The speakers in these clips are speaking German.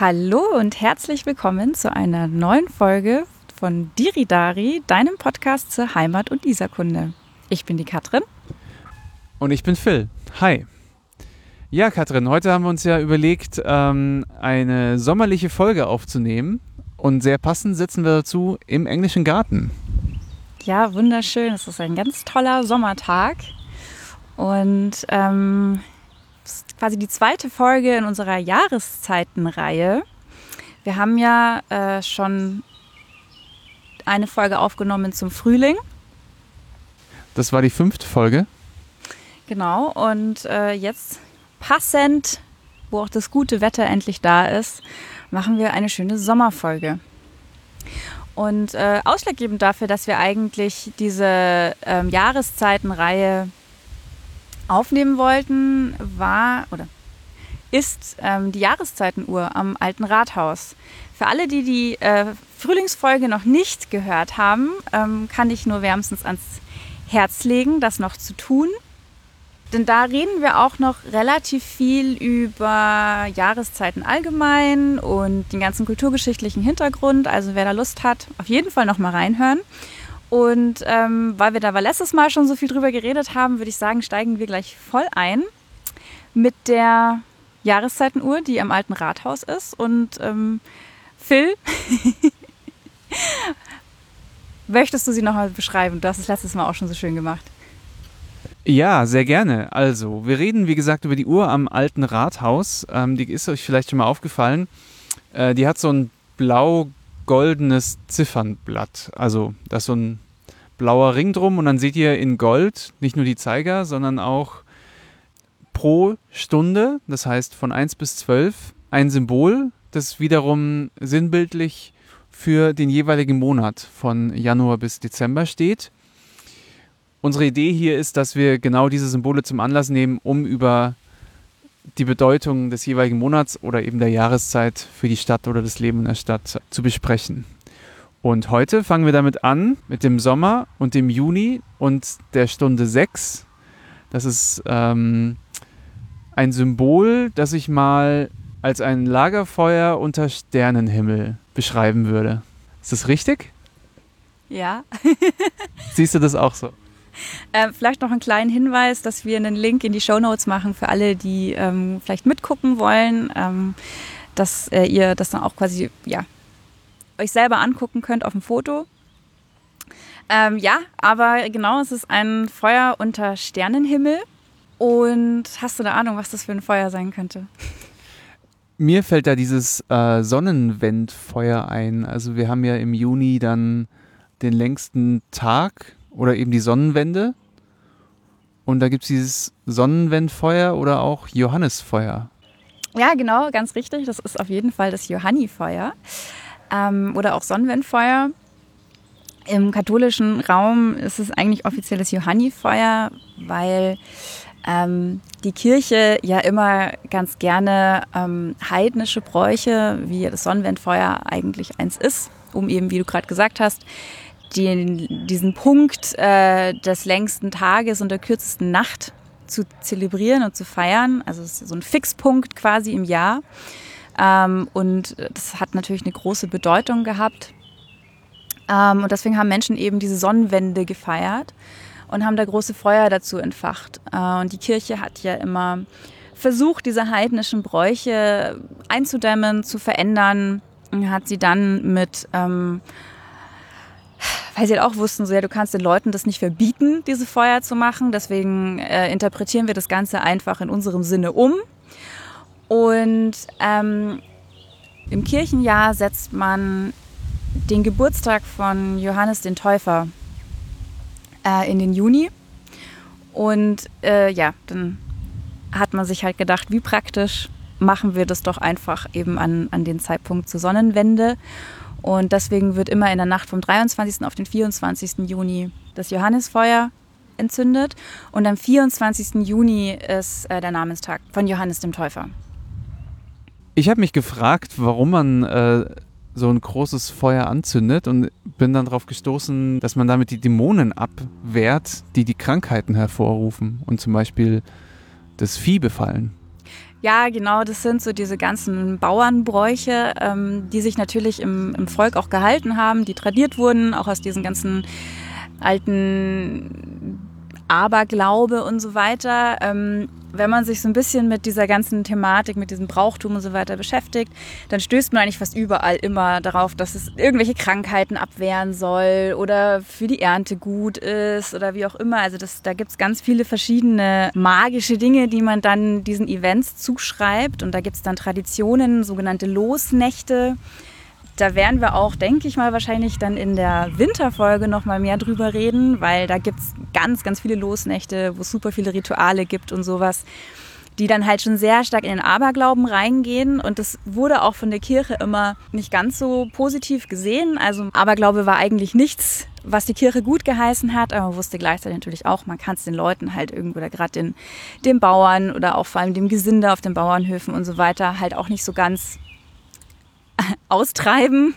Hallo und herzlich willkommen zu einer neuen Folge von Diridari, deinem Podcast zur Heimat- und Isakunde. Ich bin die Katrin. Und ich bin Phil. Hi. Ja, Katrin, heute haben wir uns ja überlegt, ähm, eine sommerliche Folge aufzunehmen. Und sehr passend sitzen wir dazu im englischen Garten. Ja, wunderschön. Es ist ein ganz toller Sommertag. Und ähm, quasi die zweite Folge in unserer Jahreszeitenreihe. Wir haben ja äh, schon eine Folge aufgenommen zum Frühling. Das war die fünfte Folge. Genau, und äh, jetzt passend, wo auch das gute Wetter endlich da ist, machen wir eine schöne Sommerfolge. Und äh, ausschlaggebend dafür, dass wir eigentlich diese ähm, Jahreszeitenreihe aufnehmen wollten, war oder ist ähm, die Jahreszeitenuhr am Alten Rathaus. Für alle, die die äh, Frühlingsfolge noch nicht gehört haben, ähm, kann ich nur wärmstens ans Herz legen, das noch zu tun. Denn da reden wir auch noch relativ viel über Jahreszeiten allgemein und den ganzen kulturgeschichtlichen Hintergrund. Also wer da Lust hat, auf jeden Fall noch mal reinhören. Und ähm, weil wir da letztes Mal schon so viel drüber geredet haben, würde ich sagen, steigen wir gleich voll ein mit der Jahreszeitenuhr, die am alten Rathaus ist. Und ähm, Phil, möchtest du sie nochmal beschreiben? Du hast es letztes Mal auch schon so schön gemacht. Ja, sehr gerne. Also, wir reden, wie gesagt, über die Uhr am alten Rathaus. Ähm, die ist euch vielleicht schon mal aufgefallen. Äh, die hat so ein blau-goldenes Ziffernblatt. Also, da ist so ein blauer Ring drum und dann seht ihr in Gold nicht nur die Zeiger, sondern auch pro Stunde, das heißt von 1 bis 12, ein Symbol, das wiederum sinnbildlich für den jeweiligen Monat von Januar bis Dezember steht. Unsere Idee hier ist, dass wir genau diese Symbole zum Anlass nehmen, um über die Bedeutung des jeweiligen Monats oder eben der Jahreszeit für die Stadt oder das Leben in der Stadt zu besprechen. Und heute fangen wir damit an, mit dem Sommer und dem Juni und der Stunde 6. Das ist ähm, ein Symbol, das ich mal als ein Lagerfeuer unter Sternenhimmel beschreiben würde. Ist das richtig? Ja. Siehst du das auch so? Äh, vielleicht noch einen kleinen Hinweis, dass wir einen Link in die Show Notes machen für alle, die ähm, vielleicht mitgucken wollen, ähm, dass äh, ihr das dann auch quasi ja, euch selber angucken könnt auf dem Foto. Ähm, ja, aber genau, es ist ein Feuer unter Sternenhimmel. Und hast du eine Ahnung, was das für ein Feuer sein könnte? Mir fällt da dieses äh, Sonnenwendfeuer ein. Also wir haben ja im Juni dann den längsten Tag oder eben die Sonnenwende. Und da gibt es dieses Sonnenwendfeuer oder auch Johannesfeuer. Ja, genau, ganz richtig. Das ist auf jeden Fall das Johannifeuer ähm, oder auch Sonnenwendfeuer. Im katholischen Raum ist es eigentlich offiziell das Johannifeuer, weil ähm, die Kirche ja immer ganz gerne ähm, heidnische Bräuche, wie das Sonnenwendfeuer eigentlich eins ist, um eben, wie du gerade gesagt hast, den, diesen Punkt äh, des längsten Tages und der kürzesten Nacht zu zelebrieren und zu feiern. Also es ist so ein Fixpunkt quasi im Jahr. Ähm, und das hat natürlich eine große Bedeutung gehabt. Ähm, und deswegen haben Menschen eben diese Sonnenwende gefeiert und haben da große Feuer dazu entfacht. Äh, und die Kirche hat ja immer versucht, diese heidnischen Bräuche einzudämmen, zu verändern. Und hat sie dann mit, ähm, weil sie halt auch wussten, so ja, du kannst den Leuten das nicht verbieten, diese Feuer zu machen. Deswegen äh, interpretieren wir das Ganze einfach in unserem Sinne um und ähm, im Kirchenjahr setzt man den Geburtstag von Johannes den Täufer äh, in den Juni. Und äh, ja, dann hat man sich halt gedacht, wie praktisch machen wir das doch einfach eben an, an den Zeitpunkt zur Sonnenwende. Und deswegen wird immer in der Nacht vom 23. auf den 24. Juni das Johannesfeuer entzündet. Und am 24. Juni ist äh, der Namenstag von Johannes dem Täufer. Ich habe mich gefragt, warum man äh, so ein großes Feuer anzündet und bin dann darauf gestoßen, dass man damit die Dämonen abwehrt, die die Krankheiten hervorrufen und zum Beispiel das Vieh befallen. Ja, genau, das sind so diese ganzen Bauernbräuche, ähm, die sich natürlich im, im Volk auch gehalten haben, die tradiert wurden, auch aus diesen ganzen alten Aberglaube und so weiter. Ähm, wenn man sich so ein bisschen mit dieser ganzen Thematik, mit diesem Brauchtum und so weiter beschäftigt, dann stößt man eigentlich fast überall immer darauf, dass es irgendwelche Krankheiten abwehren soll oder für die Ernte gut ist oder wie auch immer. Also das, da gibt es ganz viele verschiedene magische Dinge, die man dann diesen Events zuschreibt. Und da gibt es dann Traditionen, sogenannte Losnächte da werden wir auch, denke ich mal, wahrscheinlich dann in der Winterfolge noch mal mehr drüber reden, weil da gibt es ganz, ganz viele Losnächte, wo es super viele Rituale gibt und sowas, die dann halt schon sehr stark in den Aberglauben reingehen. Und das wurde auch von der Kirche immer nicht ganz so positiv gesehen. Also Aberglaube war eigentlich nichts, was die Kirche gut geheißen hat, aber man wusste gleichzeitig natürlich auch, man kann es den Leuten halt irgendwo oder gerade den, den Bauern oder auch vor allem dem Gesinde auf den Bauernhöfen und so weiter halt auch nicht so ganz austreiben.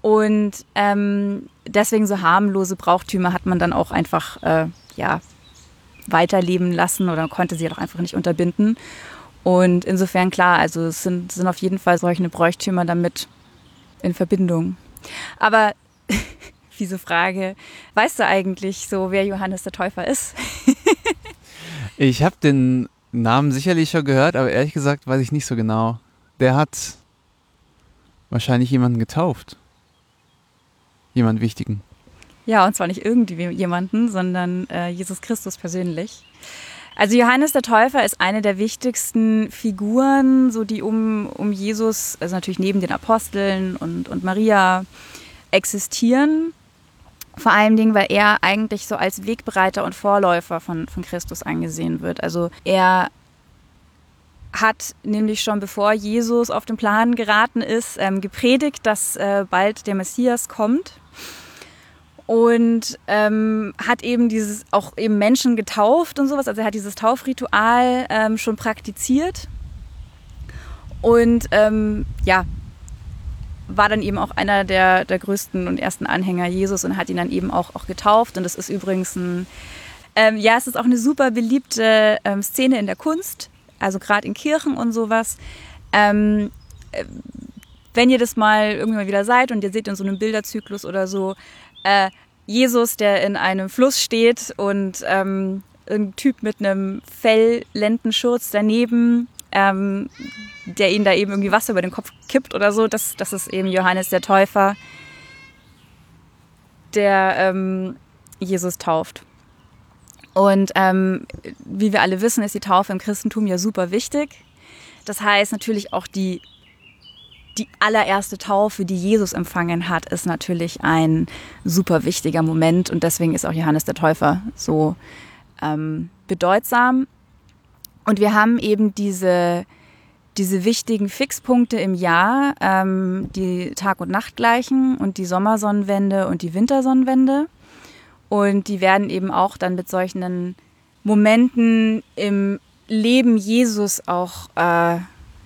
Und ähm, deswegen so harmlose Brauchtümer hat man dann auch einfach äh, ja, weiterleben lassen oder konnte sie doch einfach nicht unterbinden. Und insofern klar, also es sind, sind auf jeden Fall solche Bräuchtümer damit in Verbindung. Aber diese Frage, weißt du eigentlich so, wer Johannes der Täufer ist? ich habe den Namen sicherlich schon gehört, aber ehrlich gesagt weiß ich nicht so genau. Der hat wahrscheinlich jemanden getauft. Jemand Wichtigen. Ja, und zwar nicht irgendwie jemanden, sondern äh, Jesus Christus persönlich. Also Johannes der Täufer ist eine der wichtigsten Figuren, so die um, um Jesus, also natürlich neben den Aposteln und, und Maria existieren. Vor allen Dingen, weil er eigentlich so als Wegbereiter und Vorläufer von, von Christus angesehen wird. Also er hat nämlich schon bevor Jesus auf den Plan geraten ist, ähm, gepredigt, dass äh, bald der Messias kommt und ähm, hat eben dieses auch eben Menschen getauft und sowas. Also er hat dieses Taufritual ähm, schon praktiziert und ähm, ja war dann eben auch einer der, der größten und ersten Anhänger Jesus und hat ihn dann eben auch, auch getauft. Und das ist übrigens ein, ähm, ja, es ist auch eine super beliebte ähm, Szene in der Kunst also gerade in Kirchen und sowas. Ähm, äh, wenn ihr das mal irgendwann wieder seid und ihr seht in so einem Bilderzyklus oder so, äh, Jesus, der in einem Fluss steht und ähm, ein Typ mit einem Felllendenschurz daneben, ähm, der ihn da eben irgendwie Wasser über den Kopf kippt oder so, das, das ist eben Johannes der Täufer, der ähm, Jesus tauft. Und ähm, wie wir alle wissen, ist die Taufe im Christentum ja super wichtig. Das heißt natürlich auch die, die allererste Taufe, die Jesus empfangen hat, ist natürlich ein super wichtiger Moment und deswegen ist auch Johannes der Täufer so ähm, bedeutsam. Und wir haben eben diese, diese wichtigen Fixpunkte im Jahr, ähm, die Tag- und Nachtgleichen und die Sommersonnenwende und die Wintersonnenwende. Und die werden eben auch dann mit solchen Momenten im Leben Jesus auch äh,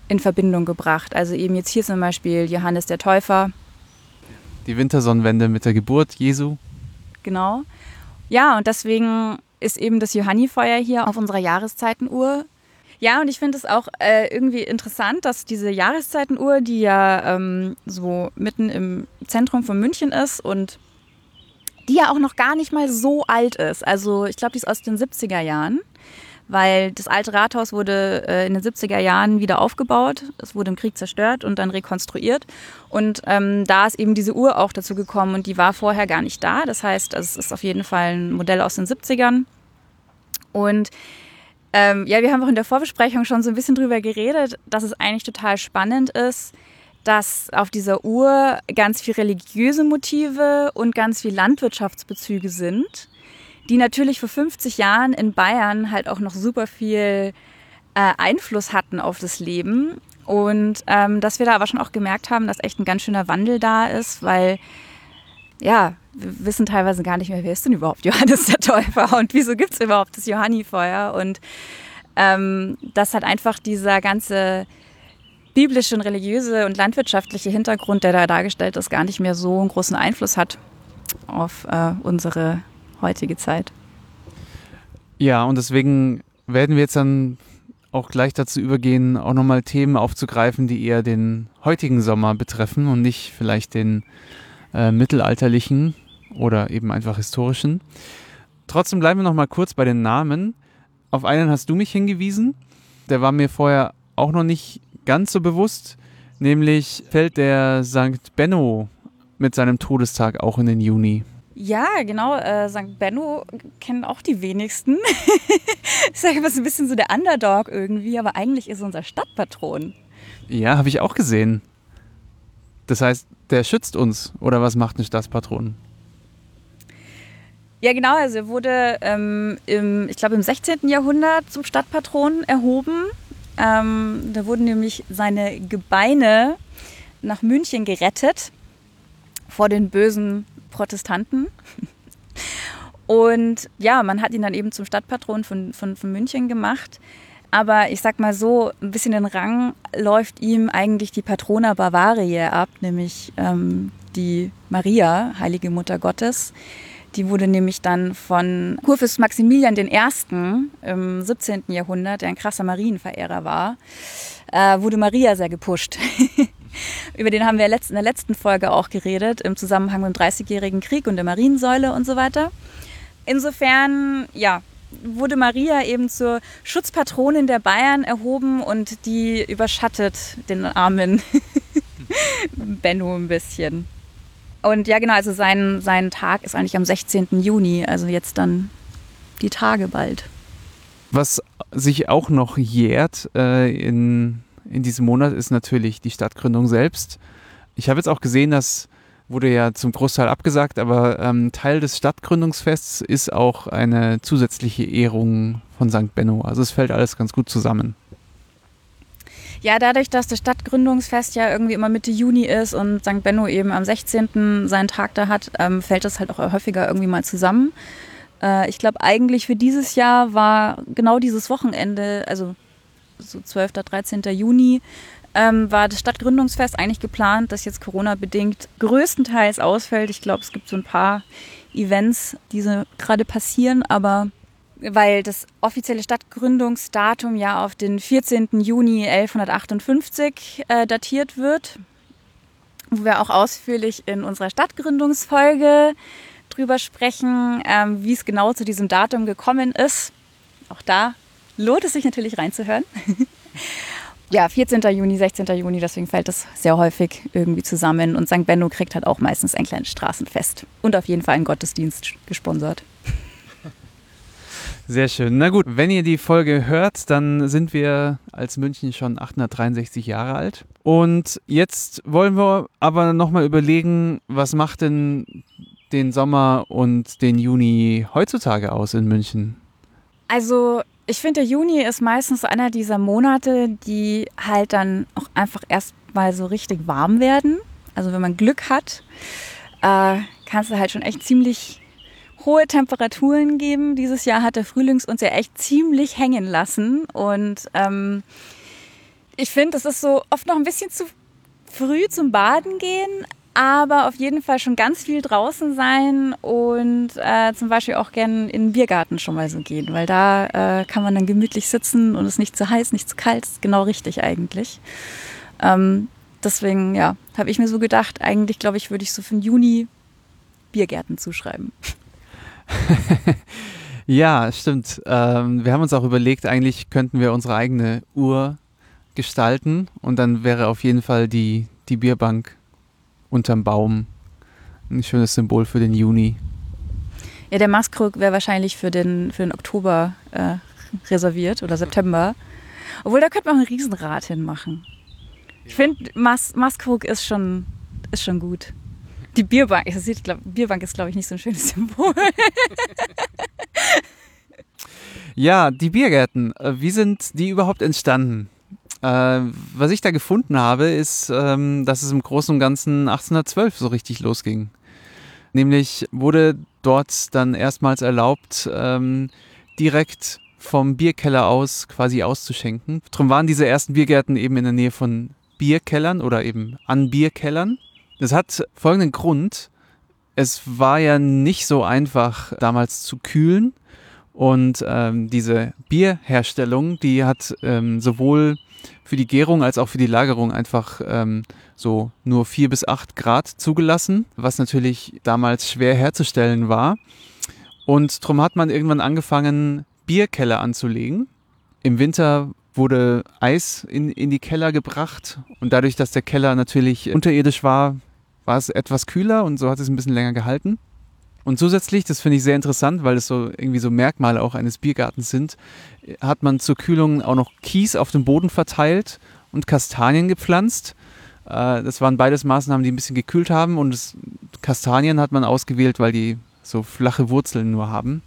in Verbindung gebracht. Also eben jetzt hier zum Beispiel Johannes der Täufer. Die Wintersonnenwende mit der Geburt Jesu. Genau. Ja, und deswegen ist eben das Johannifeuer hier auf unserer Jahreszeitenuhr. Ja, und ich finde es auch äh, irgendwie interessant, dass diese Jahreszeitenuhr, die ja ähm, so mitten im Zentrum von München ist und die ja auch noch gar nicht mal so alt ist. Also ich glaube, die ist aus den 70er Jahren, weil das alte Rathaus wurde äh, in den 70er Jahren wieder aufgebaut. Es wurde im Krieg zerstört und dann rekonstruiert. Und ähm, da ist eben diese Uhr auch dazu gekommen und die war vorher gar nicht da. Das heißt, es ist auf jeden Fall ein Modell aus den 70ern. Und ähm, ja, wir haben auch in der Vorbesprechung schon so ein bisschen drüber geredet, dass es eigentlich total spannend ist, dass auf dieser Uhr ganz viel religiöse Motive und ganz viel Landwirtschaftsbezüge sind, die natürlich vor 50 Jahren in Bayern halt auch noch super viel äh, Einfluss hatten auf das Leben. Und ähm, dass wir da aber schon auch gemerkt haben, dass echt ein ganz schöner Wandel da ist, weil ja, wir wissen teilweise gar nicht mehr, wer ist denn überhaupt Johannes der Täufer und wieso gibt es überhaupt das Johannifeuer und ähm, dass halt einfach dieser ganze biblische und religiöse und landwirtschaftliche Hintergrund, der da dargestellt ist, gar nicht mehr so einen großen Einfluss hat auf äh, unsere heutige Zeit. Ja, und deswegen werden wir jetzt dann auch gleich dazu übergehen, auch nochmal Themen aufzugreifen, die eher den heutigen Sommer betreffen und nicht vielleicht den äh, mittelalterlichen oder eben einfach historischen. Trotzdem bleiben wir nochmal kurz bei den Namen. Auf einen hast du mich hingewiesen. Der war mir vorher auch noch nicht ganz so bewusst. Nämlich fällt der St. Benno mit seinem Todestag auch in den Juni. Ja, genau. Äh, St. Benno kennen auch die wenigsten. ich sage immer so ein bisschen so der Underdog irgendwie, aber eigentlich ist er unser Stadtpatron. Ja, habe ich auch gesehen. Das heißt, der schützt uns. Oder was macht ein Stadtpatron? Ja, genau. Also er wurde, ähm, im, ich glaube, im 16. Jahrhundert zum Stadtpatron erhoben. Ähm, da wurden nämlich seine Gebeine nach München gerettet vor den bösen Protestanten. Und ja, man hat ihn dann eben zum Stadtpatron von, von, von München gemacht. Aber ich sag mal so, ein bisschen den Rang läuft ihm eigentlich die Patrona Bavariae ab, nämlich ähm, die Maria, heilige Mutter Gottes. Die wurde nämlich dann von Kurfürst Maximilian I. im 17. Jahrhundert, der ein krasser Marienverehrer war, äh, wurde Maria sehr gepusht. Über den haben wir in der letzten Folge auch geredet, im Zusammenhang mit dem Dreißigjährigen Krieg und der Mariensäule und so weiter. Insofern, ja, wurde Maria eben zur Schutzpatronin der Bayern erhoben und die überschattet den armen Benno ein bisschen. Und ja, genau, also sein, sein Tag ist eigentlich am 16. Juni, also jetzt dann die Tage bald. Was sich auch noch jährt äh, in, in diesem Monat ist natürlich die Stadtgründung selbst. Ich habe jetzt auch gesehen, dass wurde ja zum Großteil abgesagt, aber ähm, Teil des Stadtgründungsfests ist auch eine zusätzliche Ehrung von St. Benno. Also es fällt alles ganz gut zusammen. Ja, dadurch, dass das Stadtgründungsfest ja irgendwie immer Mitte Juni ist und St. Benno eben am 16. seinen Tag da hat, ähm, fällt das halt auch häufiger irgendwie mal zusammen. Äh, ich glaube, eigentlich für dieses Jahr war genau dieses Wochenende, also so 12. 13. Juni, ähm, war das Stadtgründungsfest eigentlich geplant, das jetzt Corona-bedingt größtenteils ausfällt. Ich glaube, es gibt so ein paar Events, die so gerade passieren, aber weil das offizielle Stadtgründungsdatum ja auf den 14. Juni 1158 äh, datiert wird, wo wir auch ausführlich in unserer Stadtgründungsfolge drüber sprechen, ähm, wie es genau zu diesem Datum gekommen ist. Auch da lohnt es sich natürlich reinzuhören. ja, 14. Juni, 16. Juni, deswegen fällt das sehr häufig irgendwie zusammen. Und St. Benno kriegt halt auch meistens ein kleines Straßenfest und auf jeden Fall einen Gottesdienst gesponsert. Sehr schön. Na gut, wenn ihr die Folge hört, dann sind wir als München schon 863 Jahre alt. Und jetzt wollen wir aber nochmal überlegen, was macht denn den Sommer und den Juni heutzutage aus in München? Also ich finde, der Juni ist meistens einer dieser Monate, die halt dann auch einfach erstmal so richtig warm werden. Also wenn man Glück hat, äh, kannst du halt schon echt ziemlich hohe Temperaturen geben. Dieses Jahr hat der Frühlings uns ja echt ziemlich hängen lassen. Und ähm, ich finde, es ist so oft noch ein bisschen zu früh zum Baden gehen, aber auf jeden Fall schon ganz viel draußen sein und äh, zum Beispiel auch gerne in den Biergarten schon mal so gehen, weil da äh, kann man dann gemütlich sitzen und es ist nicht zu heiß, nicht zu kalt, ist genau richtig eigentlich. Ähm, deswegen, ja, habe ich mir so gedacht, eigentlich glaube ich, würde ich so für den Juni Biergärten zuschreiben. ja, stimmt. Ähm, wir haben uns auch überlegt, eigentlich könnten wir unsere eigene Uhr gestalten und dann wäre auf jeden Fall die, die Bierbank unterm Baum ein schönes Symbol für den Juni. Ja, der Maskrug wäre wahrscheinlich für den, für den Oktober äh, reserviert oder September. Obwohl, da könnte man ein Riesenrad hinmachen. Ich finde, Mas Maskrug ist schon, ist schon gut. Die Bierbank, ich glaub, Bierbank ist, glaube ich, nicht so ein schönes Symbol. ja, die Biergärten, äh, wie sind die überhaupt entstanden? Äh, was ich da gefunden habe, ist, ähm, dass es im Großen und Ganzen 1812 so richtig losging. Nämlich wurde dort dann erstmals erlaubt, ähm, direkt vom Bierkeller aus quasi auszuschenken. Darum waren diese ersten Biergärten eben in der Nähe von Bierkellern oder eben an Bierkellern. Das hat folgenden Grund. Es war ja nicht so einfach damals zu kühlen Und ähm, diese Bierherstellung, die hat ähm, sowohl für die Gärung als auch für die Lagerung einfach ähm, so nur vier bis acht Grad zugelassen, was natürlich damals schwer herzustellen war. Und darum hat man irgendwann angefangen, Bierkeller anzulegen. Im Winter wurde Eis in, in die Keller gebracht und dadurch, dass der Keller natürlich unterirdisch war, war es etwas kühler und so hat es ein bisschen länger gehalten. Und zusätzlich, das finde ich sehr interessant, weil es so irgendwie so Merkmale auch eines Biergartens sind, hat man zur Kühlung auch noch Kies auf dem Boden verteilt und Kastanien gepflanzt. Äh, das waren beides Maßnahmen, die ein bisschen gekühlt haben und das Kastanien hat man ausgewählt, weil die so flache Wurzeln nur haben.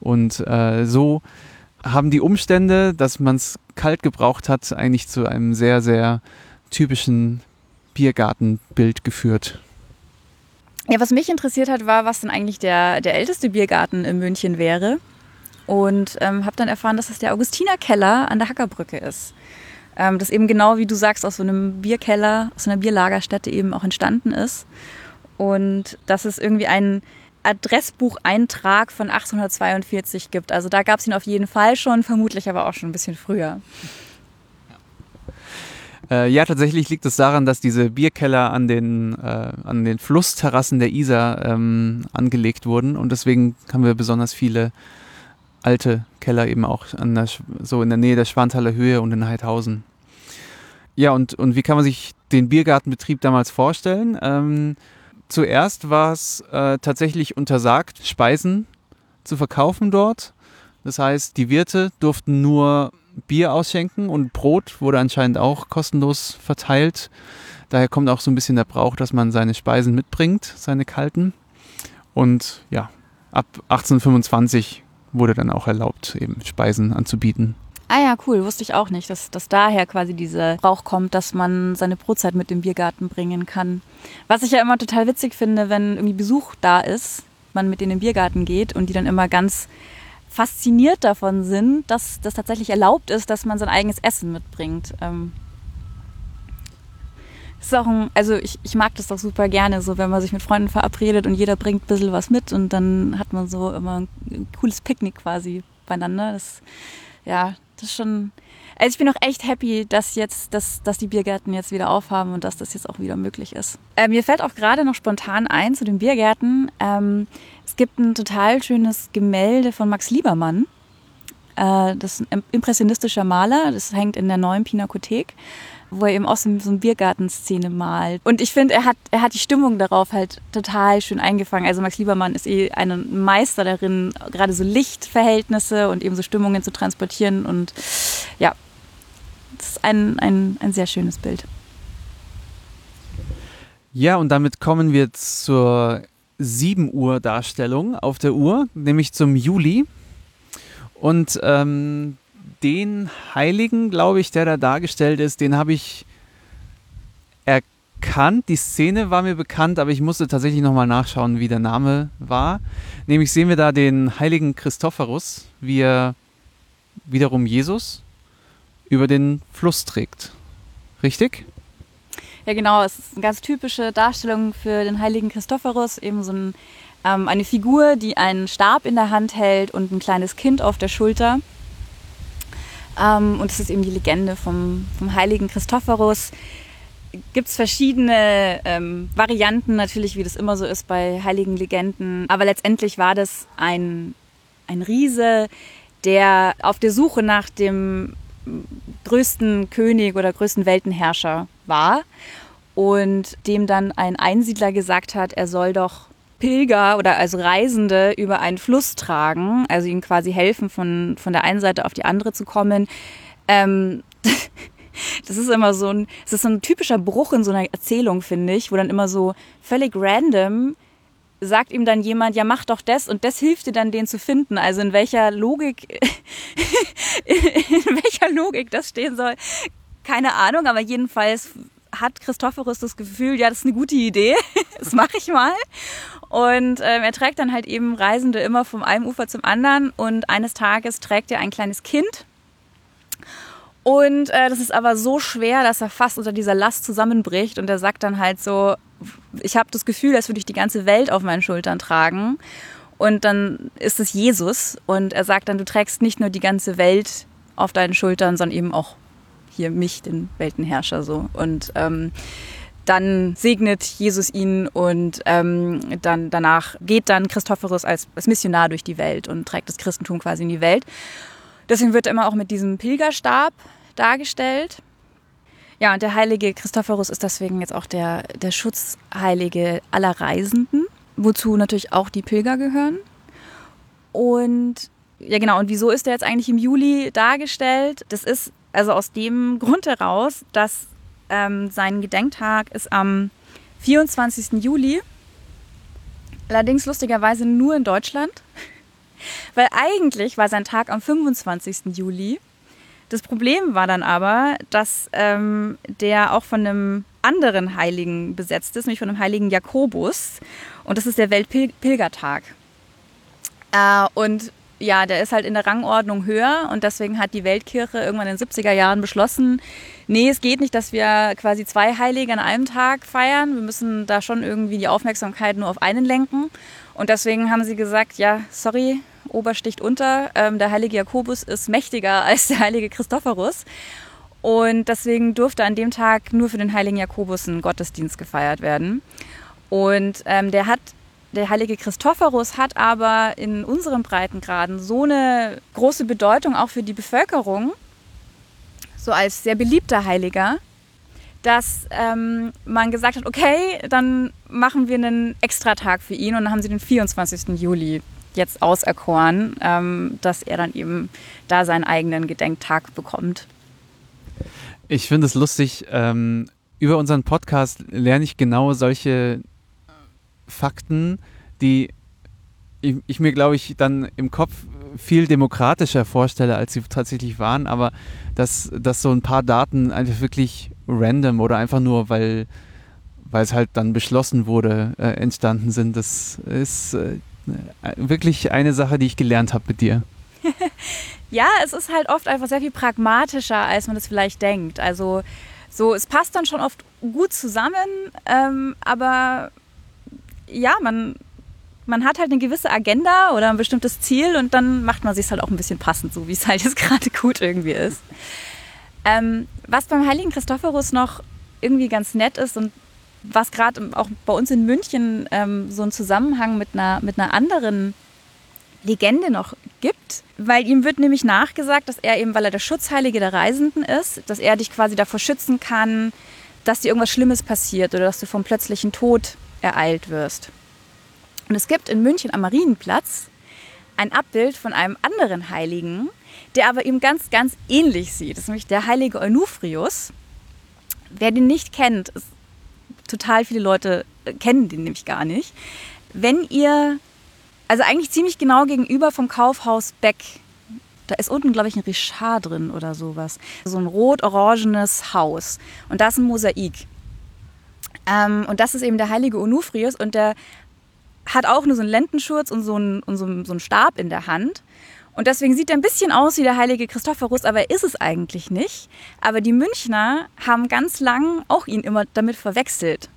Und äh, so haben die Umstände, dass man es kalt gebraucht hat, eigentlich zu einem sehr, sehr typischen Biergartenbild geführt. Ja, was mich interessiert hat, war, was denn eigentlich der, der älteste Biergarten in München wäre. Und ähm, habe dann erfahren, dass es der Augustinerkeller an der Hackerbrücke ist. Ähm, das eben genau, wie du sagst, aus so einem Bierkeller, aus einer Bierlagerstätte eben auch entstanden ist. Und dass es irgendwie einen Adressbucheintrag von 1842 gibt. Also da gab es ihn auf jeden Fall schon, vermutlich aber auch schon ein bisschen früher. Äh, ja, tatsächlich liegt es daran, dass diese Bierkeller an den, äh, an den Flussterrassen der Isar ähm, angelegt wurden und deswegen haben wir besonders viele alte Keller eben auch der, so in der Nähe der Schwanthaler Höhe und in Heidhausen. Ja, und, und wie kann man sich den Biergartenbetrieb damals vorstellen? Ähm, zuerst war es äh, tatsächlich untersagt, Speisen zu verkaufen dort. Das heißt, die Wirte durften nur Bier ausschenken und Brot wurde anscheinend auch kostenlos verteilt. Daher kommt auch so ein bisschen der Brauch, dass man seine Speisen mitbringt, seine kalten. Und ja, ab 1825 wurde dann auch erlaubt, eben Speisen anzubieten. Ah ja, cool, wusste ich auch nicht, dass, dass daher quasi dieser Brauch kommt, dass man seine Brotzeit mit dem Biergarten bringen kann. Was ich ja immer total witzig finde, wenn irgendwie Besuch da ist, man mit denen in den Biergarten geht und die dann immer ganz fasziniert davon sind, dass das tatsächlich erlaubt ist, dass man sein eigenes Essen mitbringt. Ähm ist auch ein, also ich, ich mag das doch super gerne, so wenn man sich mit Freunden verabredet und jeder bringt ein bisschen was mit und dann hat man so immer ein cooles Picknick quasi beieinander. Das, ja, das ist schon. Also ich bin auch echt happy, dass jetzt, dass, dass die Biergärten jetzt wieder aufhaben und dass das jetzt auch wieder möglich ist. Äh, mir fällt auch gerade noch spontan ein zu den Biergärten. Ähm, es gibt ein total schönes Gemälde von Max Liebermann. Äh, das ist ein impressionistischer Maler. Das hängt in der neuen Pinakothek wo er eben auch so, eine Biergartenszene malt. Und ich finde, er hat, er hat die Stimmung darauf halt total schön eingefangen. Also Max Liebermann ist eh ein Meister darin, gerade so Lichtverhältnisse und eben so Stimmungen zu transportieren. Und ja, das ist ein, ein, ein sehr schönes Bild. Ja, und damit kommen wir zur 7 Uhr Darstellung auf der Uhr, nämlich zum Juli. Und ähm, den Heiligen, glaube ich, der da dargestellt ist, den habe ich erkannt. Die Szene war mir bekannt, aber ich musste tatsächlich nochmal nachschauen, wie der Name war. Nämlich sehen wir da den heiligen Christophorus, wie er wiederum Jesus über den Fluss trägt. Richtig? Ja, genau. Es ist eine ganz typische Darstellung für den heiligen Christophorus. Eben so ein, ähm, eine Figur, die einen Stab in der Hand hält und ein kleines Kind auf der Schulter. Ähm, und es ist eben die Legende vom, vom heiligen Christophorus. Gibt es verschiedene ähm, Varianten, natürlich, wie das immer so ist bei heiligen Legenden. Aber letztendlich war das ein, ein Riese, der auf der Suche nach dem größten König oder größten Weltenherrscher war und dem dann ein Einsiedler gesagt hat, er soll doch Pilger oder also Reisende über einen Fluss tragen, also ihnen quasi helfen, von, von der einen Seite auf die andere zu kommen. Ähm, das ist immer so ein, es ist ein typischer Bruch in so einer Erzählung, finde ich, wo dann immer so völlig random sagt ihm dann jemand, ja mach doch das und das hilft dir dann, den zu finden. Also in welcher Logik, in welcher Logik das stehen soll, keine Ahnung, aber jedenfalls hat Christophorus das Gefühl, ja, das ist eine gute Idee, das mache ich mal. Und ähm, er trägt dann halt eben Reisende immer vom einen Ufer zum anderen und eines Tages trägt er ein kleines Kind. Und äh, das ist aber so schwer, dass er fast unter dieser Last zusammenbricht und er sagt dann halt so, ich habe das Gefühl, als würde ich die ganze Welt auf meinen Schultern tragen. Und dann ist es Jesus und er sagt dann, du trägst nicht nur die ganze Welt auf deinen Schultern, sondern eben auch hier mich, den Weltenherrscher so. Und ähm, dann segnet Jesus ihn und ähm, dann danach geht dann Christophorus als, als Missionar durch die Welt und trägt das Christentum quasi in die Welt. Deswegen wird er immer auch mit diesem Pilgerstab dargestellt. Ja, und der heilige Christophorus ist deswegen jetzt auch der, der Schutzheilige aller Reisenden, wozu natürlich auch die Pilger gehören. Und ja, genau, und wieso ist er jetzt eigentlich im Juli dargestellt? Das ist also aus dem Grund heraus, dass ähm, sein Gedenktag ist am 24. Juli. Allerdings lustigerweise nur in Deutschland. Weil eigentlich war sein Tag am 25. Juli. Das Problem war dann aber, dass ähm, der auch von einem anderen Heiligen besetzt ist, nämlich von dem heiligen Jakobus. Und das ist der Weltpilgertag. Äh, und ja, der ist halt in der Rangordnung höher und deswegen hat die Weltkirche irgendwann in den 70er Jahren beschlossen, nee, es geht nicht, dass wir quasi zwei Heilige an einem Tag feiern. Wir müssen da schon irgendwie die Aufmerksamkeit nur auf einen lenken. Und deswegen haben sie gesagt, ja, sorry, Ober sticht unter. Ähm, der heilige Jakobus ist mächtiger als der heilige Christophorus. Und deswegen durfte an dem Tag nur für den heiligen Jakobus ein Gottesdienst gefeiert werden. Und ähm, der hat der heilige Christophorus hat aber in unseren Breitengraden so eine große Bedeutung auch für die Bevölkerung, so als sehr beliebter Heiliger, dass ähm, man gesagt hat, okay, dann machen wir einen Extratag für ihn und dann haben sie den 24. Juli jetzt auserkoren, ähm, dass er dann eben da seinen eigenen Gedenktag bekommt. Ich finde es lustig, ähm, über unseren Podcast lerne ich genau solche Fakten, die ich, ich mir, glaube ich, dann im Kopf viel demokratischer vorstelle, als sie tatsächlich waren, aber dass, dass so ein paar Daten einfach wirklich random oder einfach nur, weil, weil es halt dann beschlossen wurde, äh, entstanden sind, das ist äh, wirklich eine Sache, die ich gelernt habe mit dir. ja, es ist halt oft einfach sehr viel pragmatischer, als man das vielleicht denkt. Also so, es passt dann schon oft gut zusammen, ähm, aber ja, man, man hat halt eine gewisse Agenda oder ein bestimmtes Ziel und dann macht man sich halt auch ein bisschen passend, so wie es halt jetzt gerade gut irgendwie ist. Ähm, was beim heiligen Christophorus noch irgendwie ganz nett ist und was gerade auch bei uns in München ähm, so einen Zusammenhang mit einer, mit einer anderen Legende noch gibt, weil ihm wird nämlich nachgesagt, dass er eben, weil er der Schutzheilige der Reisenden ist, dass er dich quasi davor schützen kann, dass dir irgendwas Schlimmes passiert oder dass du vom plötzlichen Tod ereilt wirst. Und es gibt in München am Marienplatz ein Abbild von einem anderen Heiligen, der aber ihm ganz, ganz ähnlich sieht. Das ist nämlich der heilige Eunuphrius. Wer den nicht kennt, ist, total viele Leute äh, kennen den nämlich gar nicht. Wenn ihr, also eigentlich ziemlich genau gegenüber vom Kaufhaus Beck, da ist unten, glaube ich, ein Richard drin oder sowas. So ein rot-orangenes Haus. Und da ist ein Mosaik. Ähm, und das ist eben der heilige Onufrius und der hat auch nur so einen Lendenschurz und so einen, und so, einen, Stab in der Hand. Und deswegen sieht er ein bisschen aus wie der heilige Christophorus, aber er ist es eigentlich nicht. Aber die Münchner haben ganz lang auch ihn immer damit verwechselt.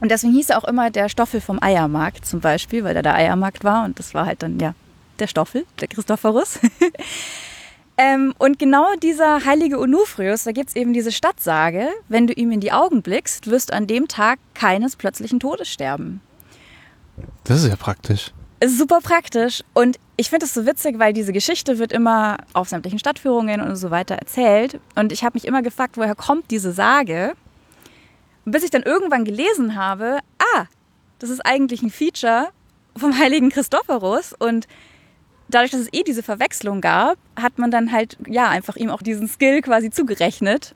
Und deswegen hieß er auch immer der Stoffel vom Eiermarkt zum Beispiel, weil er der Eiermarkt war und das war halt dann ja der Stoffel, der Christophorus. Ähm, und genau dieser heilige Onufrius, da gibt es eben diese Stadtsage, wenn du ihm in die Augen blickst, wirst du an dem Tag keines plötzlichen Todes sterben. Das ist ja praktisch. Super praktisch. Und ich finde es so witzig, weil diese Geschichte wird immer auf sämtlichen Stadtführungen und so weiter erzählt. Und ich habe mich immer gefragt, woher kommt diese Sage? Bis ich dann irgendwann gelesen habe, ah, das ist eigentlich ein Feature vom heiligen Christophorus und dadurch, dass es eh diese Verwechslung gab, hat man dann halt ja einfach ihm auch diesen Skill quasi zugerechnet.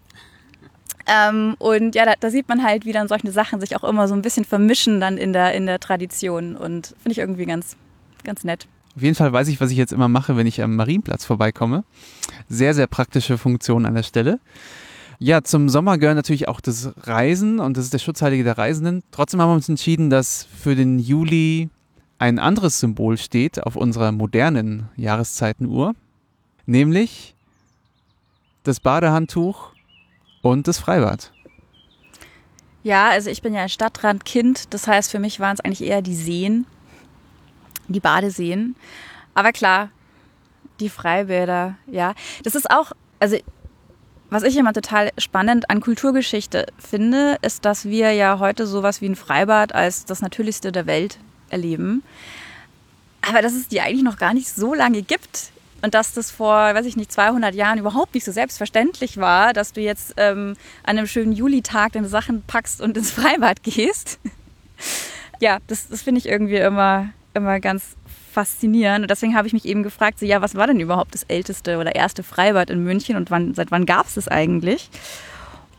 Ähm, und ja, da, da, sieht man halt, wie dann solche Sachen sich auch immer so ein bisschen vermischen dann in der, in der Tradition und finde ich irgendwie ganz, ganz nett. Auf jeden Fall weiß ich, was ich jetzt immer mache, wenn ich am Marienplatz vorbeikomme. Sehr, sehr praktische Funktion an der Stelle. Ja, zum Sommer gehört natürlich auch das Reisen und das ist der Schutzheilige der Reisenden. Trotzdem haben wir uns entschieden, dass für den Juli ein anderes Symbol steht auf unserer modernen Jahreszeitenuhr, nämlich das Badehandtuch und das Freibad. Ja, also ich bin ja ein Stadtrandkind, das heißt für mich waren es eigentlich eher die Seen. die Badeseen. Aber klar, die Freibäder, ja. Das ist auch, also was ich immer total spannend an Kulturgeschichte finde, ist, dass wir ja heute sowas wie ein Freibad als das Natürlichste der Welt erleben. Aber dass es die eigentlich noch gar nicht so lange gibt. Und dass das vor, weiß ich nicht, 200 Jahren überhaupt nicht so selbstverständlich war, dass du jetzt ähm, an einem schönen Julitag deine Sachen packst und ins Freibad gehst. ja, das, das finde ich irgendwie immer, immer ganz faszinierend. Und deswegen habe ich mich eben gefragt, so, ja, was war denn überhaupt das älteste oder erste Freibad in München und wann, seit wann gab es das eigentlich?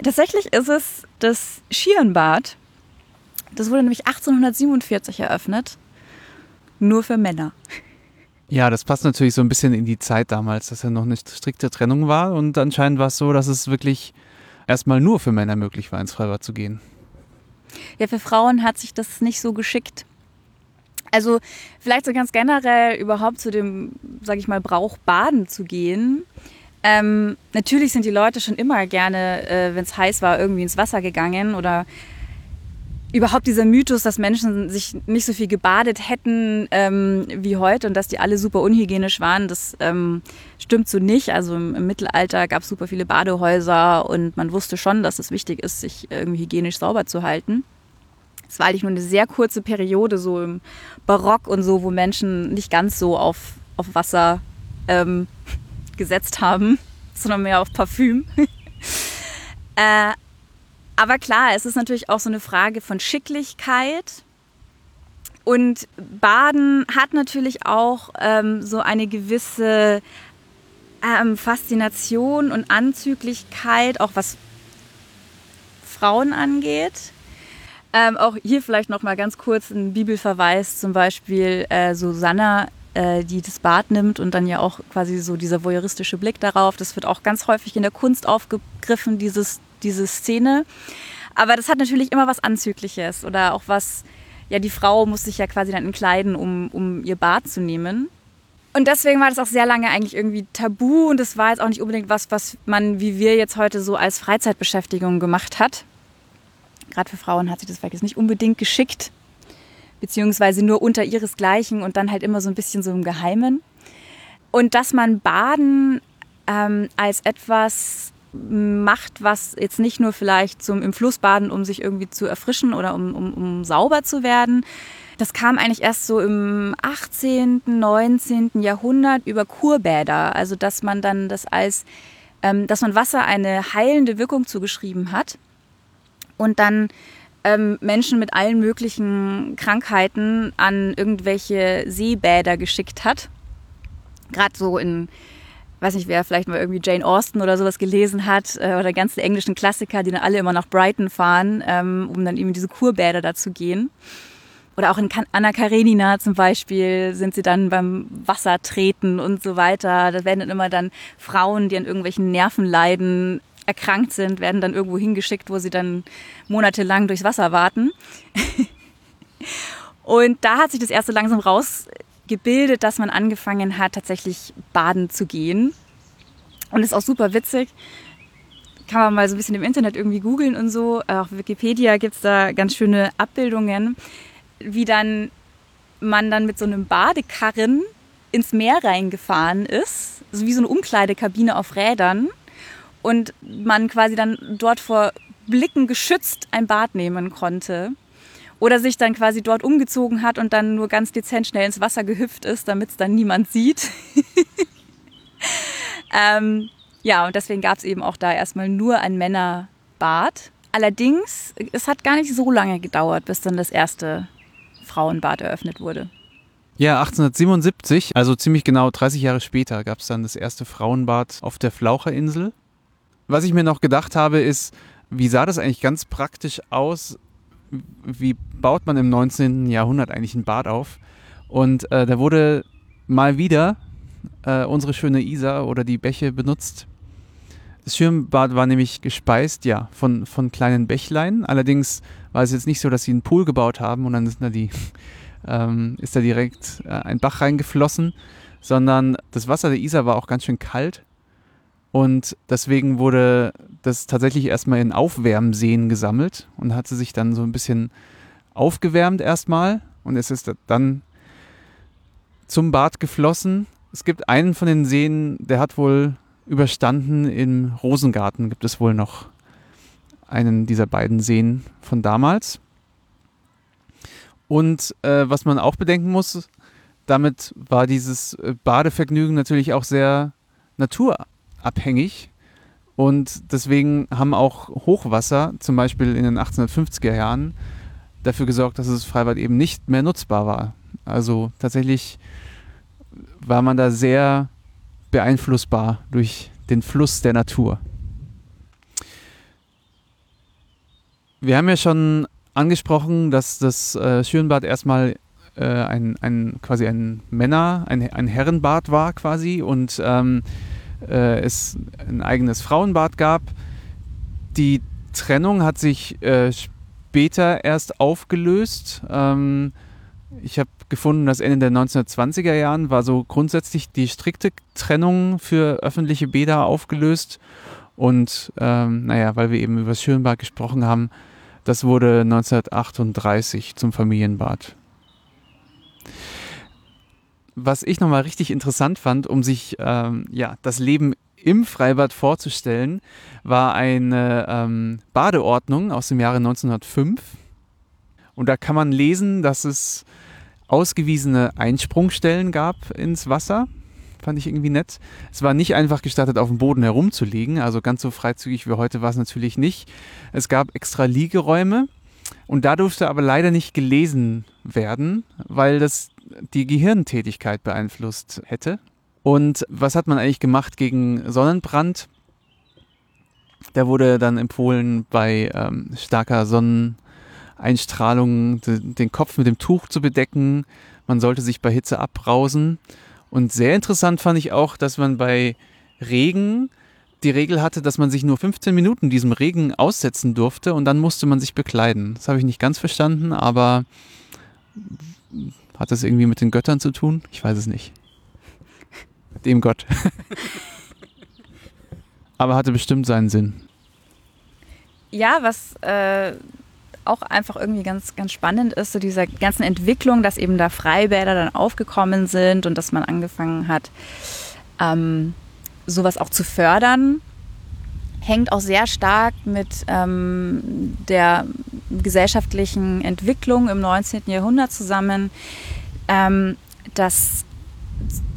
Tatsächlich ist es das Schierenbad. Das wurde nämlich 1847 eröffnet. Nur für Männer. Ja, das passt natürlich so ein bisschen in die Zeit damals, dass ja noch eine strikte Trennung war. Und anscheinend war es so, dass es wirklich erstmal nur für Männer möglich war, ins Freibad zu gehen. Ja, für Frauen hat sich das nicht so geschickt. Also vielleicht so ganz generell überhaupt zu dem, sage ich mal, Brauch baden zu gehen. Ähm, natürlich sind die Leute schon immer gerne, äh, wenn es heiß war, irgendwie ins Wasser gegangen oder überhaupt dieser Mythos, dass Menschen sich nicht so viel gebadet hätten ähm, wie heute und dass die alle super unhygienisch waren, das ähm, stimmt so nicht. Also im, im Mittelalter gab es super viele Badehäuser und man wusste schon, dass es wichtig ist, sich irgendwie hygienisch sauber zu halten. Es war eigentlich nur eine sehr kurze Periode, so im Barock und so, wo Menschen nicht ganz so auf, auf Wasser ähm, gesetzt haben, sondern mehr auf Parfüm. äh, aber klar, es ist natürlich auch so eine Frage von Schicklichkeit. Und Baden hat natürlich auch ähm, so eine gewisse ähm, Faszination und Anzüglichkeit, auch was Frauen angeht. Ähm, auch hier vielleicht noch mal ganz kurz ein Bibelverweis, zum Beispiel äh, Susanna, äh, die das Bad nimmt und dann ja auch quasi so dieser voyeuristische Blick darauf. Das wird auch ganz häufig in der Kunst aufgegriffen, dieses, diese Szene. Aber das hat natürlich immer was Anzügliches oder auch was, ja, die Frau muss sich ja quasi dann entkleiden, um, um ihr Bad zu nehmen. Und deswegen war das auch sehr lange eigentlich irgendwie tabu und das war jetzt auch nicht unbedingt was, was man, wie wir jetzt heute so als Freizeitbeschäftigung gemacht hat gerade für Frauen hat sich das vielleicht jetzt nicht unbedingt geschickt, beziehungsweise nur unter ihresgleichen und dann halt immer so ein bisschen so im Geheimen. Und dass man Baden ähm, als etwas macht, was jetzt nicht nur vielleicht zum im Fluss baden, um sich irgendwie zu erfrischen oder um, um, um sauber zu werden. Das kam eigentlich erst so im 18., 19. Jahrhundert über Kurbäder. Also dass man dann das als, ähm, dass man Wasser eine heilende Wirkung zugeschrieben hat und dann ähm, Menschen mit allen möglichen Krankheiten an irgendwelche Seebäder geschickt hat. Gerade so in, weiß nicht, wer vielleicht mal irgendwie Jane Austen oder sowas gelesen hat äh, oder ganze englischen Klassiker, die dann alle immer nach Brighton fahren, ähm, um dann eben diese Kurbäder da zu gehen. Oder auch in Anna Karenina zum Beispiel sind sie dann beim Wassertreten und so weiter. Da werden dann immer dann Frauen, die an irgendwelchen Nerven leiden, erkrankt sind, werden dann irgendwo hingeschickt, wo sie dann monatelang durchs Wasser warten. Und da hat sich das erste langsam rausgebildet, dass man angefangen hat, tatsächlich baden zu gehen. Und ist auch super witzig. Kann man mal so ein bisschen im Internet irgendwie googeln und so. Auf Wikipedia gibt es da ganz schöne Abbildungen, wie dann man dann mit so einem Badekarren ins Meer reingefahren ist. Also wie so eine Umkleidekabine auf Rädern und man quasi dann dort vor Blicken geschützt ein Bad nehmen konnte. Oder sich dann quasi dort umgezogen hat und dann nur ganz dezent schnell ins Wasser gehüpft ist, damit es dann niemand sieht. ähm, ja, und deswegen gab es eben auch da erstmal nur ein Männerbad. Allerdings, es hat gar nicht so lange gedauert, bis dann das erste Frauenbad eröffnet wurde. Ja, 1877, also ziemlich genau 30 Jahre später, gab es dann das erste Frauenbad auf der Flaucherinsel. Was ich mir noch gedacht habe, ist, wie sah das eigentlich ganz praktisch aus? Wie baut man im 19. Jahrhundert eigentlich ein Bad auf? Und äh, da wurde mal wieder äh, unsere schöne Isar oder die Bäche benutzt. Das Schirmbad war nämlich gespeist, ja, von, von kleinen Bächlein. Allerdings war es jetzt nicht so, dass sie einen Pool gebaut haben und dann ist da, die, ähm, ist da direkt äh, ein Bach reingeflossen, sondern das Wasser der Isar war auch ganz schön kalt und deswegen wurde das tatsächlich erstmal in Aufwärmseen gesammelt und hatte sich dann so ein bisschen aufgewärmt erstmal. Und es ist dann zum Bad geflossen. Es gibt einen von den Seen, der hat wohl überstanden. Im Rosengarten gibt es wohl noch einen dieser beiden Seen von damals. Und äh, was man auch bedenken muss, damit war dieses äh, Badevergnügen natürlich auch sehr naturabhängig. Und deswegen haben auch Hochwasser, zum Beispiel in den 1850er Jahren, dafür gesorgt, dass das Freibad eben nicht mehr nutzbar war. Also tatsächlich war man da sehr beeinflussbar durch den Fluss der Natur. Wir haben ja schon angesprochen, dass das äh, Schönbad erstmal äh, ein, ein quasi ein Männer, ein, ein Herrenbad war quasi und ähm, äh, es ein eigenes Frauenbad gab. Die Trennung hat sich äh, später erst aufgelöst. Ähm, ich habe gefunden, dass Ende der 1920er Jahren war so grundsätzlich die strikte Trennung für öffentliche Bäder aufgelöst. Und ähm, naja, weil wir eben über das Schönbad gesprochen haben, das wurde 1938 zum Familienbad. Was ich nochmal richtig interessant fand, um sich ähm, ja, das Leben im Freibad vorzustellen, war eine ähm, Badeordnung aus dem Jahre 1905. Und da kann man lesen, dass es ausgewiesene Einsprungstellen gab ins Wasser. Fand ich irgendwie nett. Es war nicht einfach gestattet, auf dem Boden herumzulegen. Also ganz so freizügig wie heute war es natürlich nicht. Es gab extra Liegeräume. Und da durfte aber leider nicht gelesen werden, weil das die Gehirntätigkeit beeinflusst hätte. Und was hat man eigentlich gemacht gegen Sonnenbrand? Da wurde dann empfohlen, bei ähm, starker Sonnen Einstrahlung den Kopf mit dem Tuch zu bedecken. Man sollte sich bei Hitze abbrausen. Und sehr interessant fand ich auch, dass man bei Regen die Regel hatte, dass man sich nur 15 Minuten diesem Regen aussetzen durfte und dann musste man sich bekleiden. Das habe ich nicht ganz verstanden, aber hat das irgendwie mit den Göttern zu tun? Ich weiß es nicht. Dem Gott. aber hatte bestimmt seinen Sinn. Ja, was äh, auch einfach irgendwie ganz, ganz spannend ist, so dieser ganzen Entwicklung, dass eben da Freibäder dann aufgekommen sind und dass man angefangen hat, ähm, sowas auch zu fördern, hängt auch sehr stark mit ähm, der gesellschaftlichen Entwicklung im 19. Jahrhundert zusammen, ähm, dass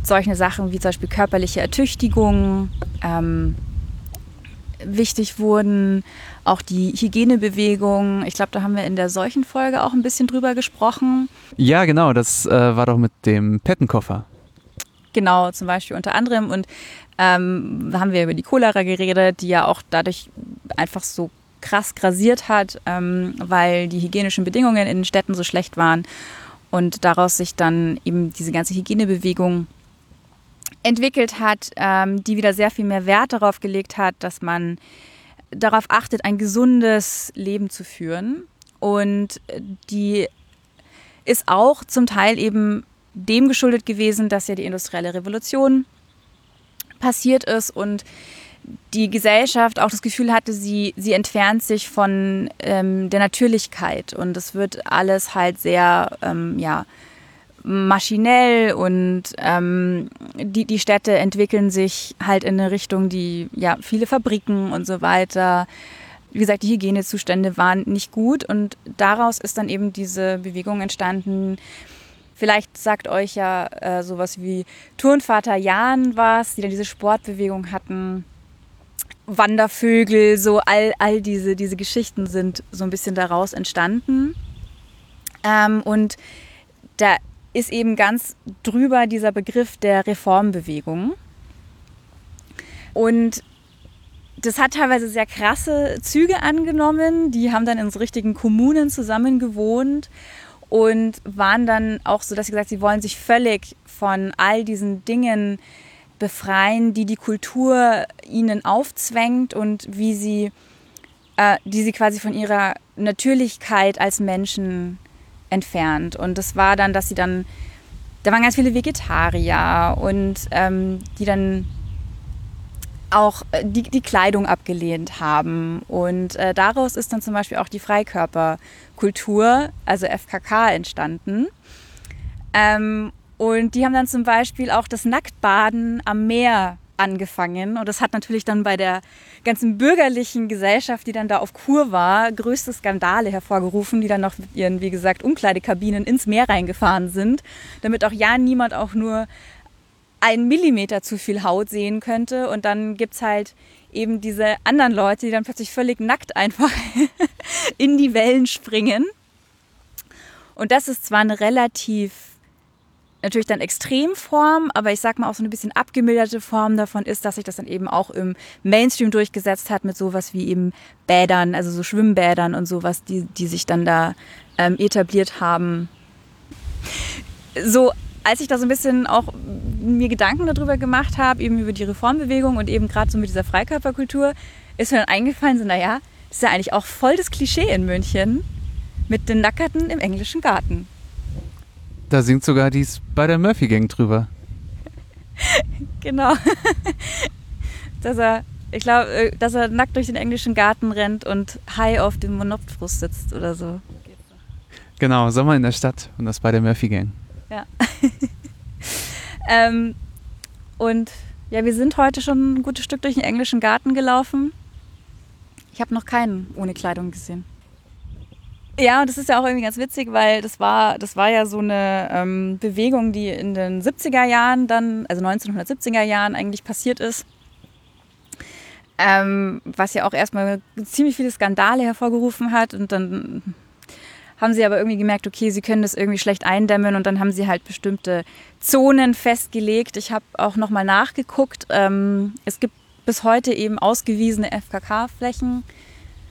solche Sachen wie zum Beispiel körperliche Ertüchtigung ähm, wichtig wurden, auch die Hygienebewegung. Ich glaube, da haben wir in der solchen Folge auch ein bisschen drüber gesprochen. Ja, genau, das äh, war doch mit dem Pettenkoffer. Genau, zum Beispiel unter anderem. Und ähm, haben wir über die Cholera geredet, die ja auch dadurch einfach so krass grasiert hat, ähm, weil die hygienischen Bedingungen in den Städten so schlecht waren und daraus sich dann eben diese ganze Hygienebewegung entwickelt hat, ähm, die wieder sehr viel mehr Wert darauf gelegt hat, dass man darauf achtet, ein gesundes Leben zu führen. Und die ist auch zum Teil eben dem geschuldet gewesen, dass ja die industrielle Revolution passiert ist und die Gesellschaft auch das Gefühl hatte, sie, sie entfernt sich von ähm, der Natürlichkeit und es wird alles halt sehr, ähm, ja, maschinell und ähm, die, die Städte entwickeln sich halt in eine Richtung, die ja viele Fabriken und so weiter. Wie gesagt, die Hygienezustände waren nicht gut und daraus ist dann eben diese Bewegung entstanden. Vielleicht sagt euch ja äh, sowas wie Turnvater Jan was, die dann diese Sportbewegung hatten. Wandervögel, so all, all diese, diese Geschichten sind so ein bisschen daraus entstanden. Ähm, und da ist eben ganz drüber dieser Begriff der Reformbewegung. Und das hat teilweise sehr krasse Züge angenommen. Die haben dann in so richtigen Kommunen zusammen gewohnt und waren dann auch so, dass sie gesagt, sie wollen sich völlig von all diesen Dingen befreien, die die Kultur ihnen aufzwängt und wie sie, äh, die sie quasi von ihrer Natürlichkeit als Menschen entfernt. Und das war dann, dass sie dann, da waren ganz viele Vegetarier und ähm, die dann auch äh, die, die Kleidung abgelehnt haben. Und äh, daraus ist dann zum Beispiel auch die Freikörperkultur, also FKK, entstanden. Ähm, Und die haben dann zum Beispiel auch das Nacktbaden am Meer angefangen. Und das hat natürlich dann bei der ganzen bürgerlichen Gesellschaft, die dann da auf Kur war, größte Skandale hervorgerufen, die dann noch mit ihren, wie gesagt, Umkleidekabinen ins Meer reingefahren sind, damit auch ja niemand auch nur einen Millimeter zu viel Haut sehen könnte. Und dann gibt es halt eben diese anderen Leute, die dann plötzlich völlig nackt einfach in die Wellen springen. Und das ist zwar eine relativ natürlich dann Extremform, aber ich sag mal auch so eine bisschen abgemilderte Form davon ist, dass sich das dann eben auch im Mainstream durchgesetzt hat mit sowas wie eben Bädern, also so Schwimmbädern und sowas, die, die sich dann da ähm, etabliert haben. So, als ich da so ein bisschen auch mir Gedanken darüber gemacht habe, eben über die Reformbewegung und eben gerade so mit dieser Freikörperkultur, ist mir dann eingefallen, so naja, das ist ja eigentlich auch voll das Klischee in München mit den Nackerten im englischen Garten. Da singt sogar dies bei der Murphy Gang drüber. genau. dass er, ich glaube, äh, dass er nackt durch den englischen Garten rennt und high auf dem Monoptfrust sitzt oder so. Genau, Sommer in der Stadt und das bei der Murphy Gang. Ja. ähm, und ja, wir sind heute schon ein gutes Stück durch den englischen Garten gelaufen. Ich habe noch keinen ohne Kleidung gesehen. Ja, und das ist ja auch irgendwie ganz witzig, weil das war, das war ja so eine ähm, Bewegung, die in den 70er Jahren dann, also 1970er Jahren eigentlich passiert ist. Ähm, was ja auch erstmal ziemlich viele Skandale hervorgerufen hat und dann haben sie aber irgendwie gemerkt, okay, sie können das irgendwie schlecht eindämmen und dann haben sie halt bestimmte Zonen festgelegt. Ich habe auch nochmal nachgeguckt. Ähm, es gibt bis heute eben ausgewiesene FKK-Flächen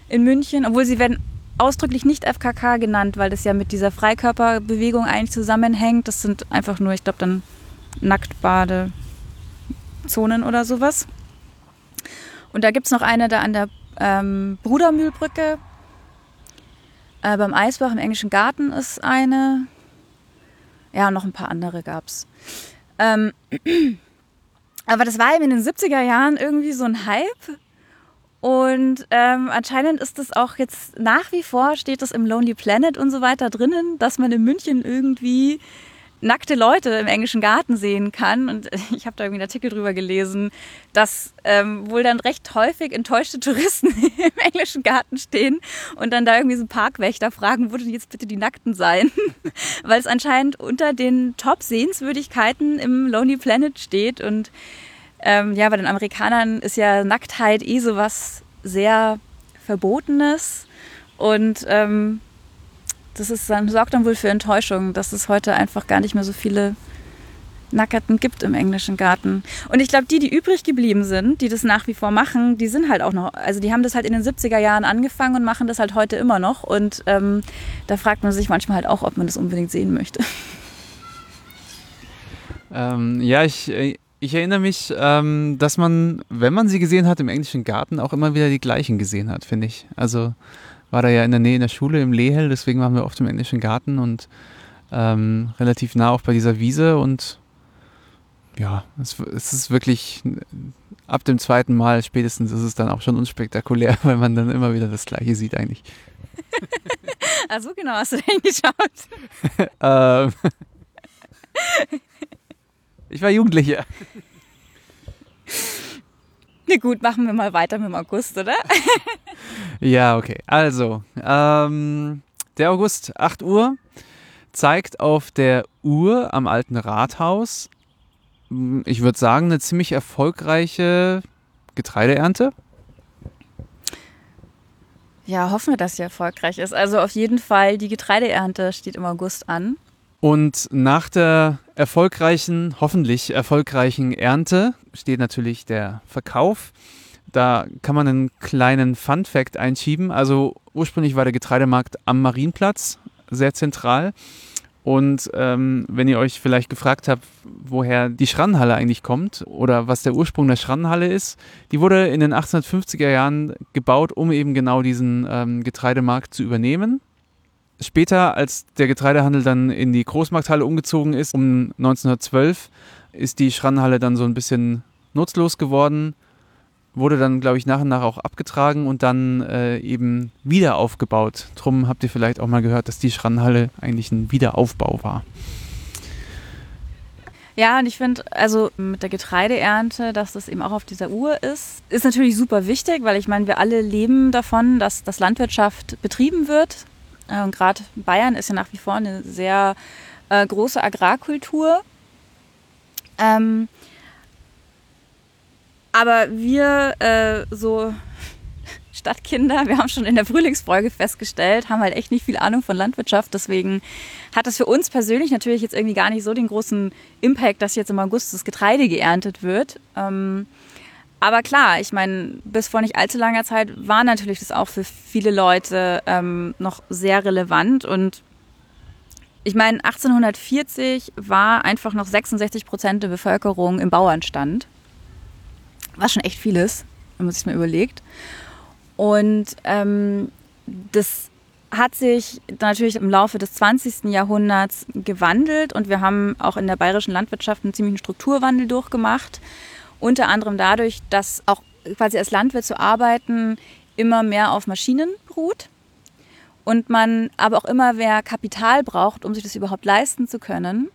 in München, obwohl sie werden ausdrücklich nicht FKK genannt, weil das ja mit dieser Freikörperbewegung eigentlich zusammenhängt. Das sind einfach nur, ich glaube, dann Nacktbadezonen oder sowas. Und da gibt es noch eine da an der ähm, Brudermühlbrücke. Äh, beim Eisbach im Englischen Garten ist eine. Ja, noch ein paar andere gab es. Ähm, aber das war eben in den 70er Jahren irgendwie so ein Hype und ähm, anscheinend ist es auch jetzt nach wie vor, steht das im Lonely Planet und so weiter drinnen, dass man in München irgendwie nackte Leute im englischen Garten sehen kann. Und ich habe da irgendwie einen Artikel drüber gelesen, dass ähm, wohl dann recht häufig enttäuschte Touristen im englischen Garten stehen und dann da irgendwie so Parkwächter fragen, wo denn jetzt bitte die Nackten sein? Weil es anscheinend unter den Top-Sehenswürdigkeiten im Lonely Planet steht und ähm, ja, bei den Amerikanern ist ja Nacktheit eh sowas sehr Verbotenes. Und ähm, das ist dann, sorgt dann wohl für Enttäuschung, dass es heute einfach gar nicht mehr so viele Nackerten gibt im englischen Garten. Und ich glaube, die, die übrig geblieben sind, die das nach wie vor machen, die sind halt auch noch, also die haben das halt in den 70er Jahren angefangen und machen das halt heute immer noch. Und ähm, da fragt man sich manchmal halt auch, ob man das unbedingt sehen möchte. Ähm, ja, ich, ich erinnere mich, ähm, dass man, wenn man sie gesehen hat im englischen Garten, auch immer wieder die gleichen gesehen hat, finde ich. Also war da ja in der Nähe in der Schule im Lehel, deswegen waren wir oft im englischen Garten und ähm, relativ nah auch bei dieser Wiese und ja, es, es, ist wirklich ab dem zweiten Mal spätestens ist es dann auch schon unspektakulär, weil man dann immer wieder das Gleiche sieht eigentlich. Ach so genau hast du denn geschaut? ähm, ich war Jugendlicher. Na gut, machen wir mal weiter mit dem August, oder? ja, okay. Also, ähm, der August, 8 Uhr, zeigt auf der Uhr am alten Rathaus, hm, ich würde sagen, eine ziemlich erfolgreiche Getreideernte. Ja, hoffen wir, dass sie erfolgreich ist. Also auf jeden Fall, die Getreideernte steht im August an. Und nach der erfolgreichen, hoffentlich erfolgreichen Ernte steht natürlich der Verkauf. Da kann man einen kleinen Fun Fact einschieben. Also ursprünglich war der Getreidemarkt am Marienplatz, sehr zentral. Und ähm, wenn ihr euch vielleicht gefragt habt, woher die Schrannenhalle eigentlich kommt oder was der Ursprung der Schrannenhalle ist, die wurde in den 1850er Jahren gebaut, um eben genau diesen ähm, Getreidemarkt zu übernehmen. Später, als der Getreidehandel dann in die Großmarkthalle umgezogen ist, um 1912, ist die Schrannenhalle dann so ein bisschen nutzlos geworden, wurde dann, glaube ich, nach und nach auch abgetragen und dann äh, eben wieder aufgebaut. Drum habt ihr vielleicht auch mal gehört, dass die Schrannenhalle eigentlich ein Wiederaufbau war. Ja, und ich finde, also mit der Getreideernte, dass das eben auch auf dieser Uhr ist, ist natürlich super wichtig, weil ich meine, wir alle leben davon, dass, dass Landwirtschaft betrieben wird. Äh, und gerade Bayern ist ja nach wie vor eine sehr äh, große Agrarkultur. Ähm, aber wir äh, so Stadtkinder, wir haben schon in der Frühlingsfolge festgestellt, haben halt echt nicht viel Ahnung von Landwirtschaft. Deswegen hat das für uns persönlich natürlich jetzt irgendwie gar nicht so den großen Impact, dass jetzt im August das Getreide geerntet wird. Ähm, aber klar, ich meine, bis vor nicht allzu langer Zeit war natürlich das auch für viele Leute ähm, noch sehr relevant. Und ich meine, 1840 war einfach noch 66 Prozent der Bevölkerung im Bauernstand. Was schon echt vieles, wenn man sich mal überlegt. Und ähm, das hat sich natürlich im Laufe des 20. Jahrhunderts gewandelt und wir haben auch in der bayerischen Landwirtschaft einen ziemlichen Strukturwandel durchgemacht. Unter anderem dadurch, dass auch quasi als Landwirt zu arbeiten immer mehr auf Maschinen beruht und man aber auch immer mehr Kapital braucht, um sich das überhaupt leisten zu können.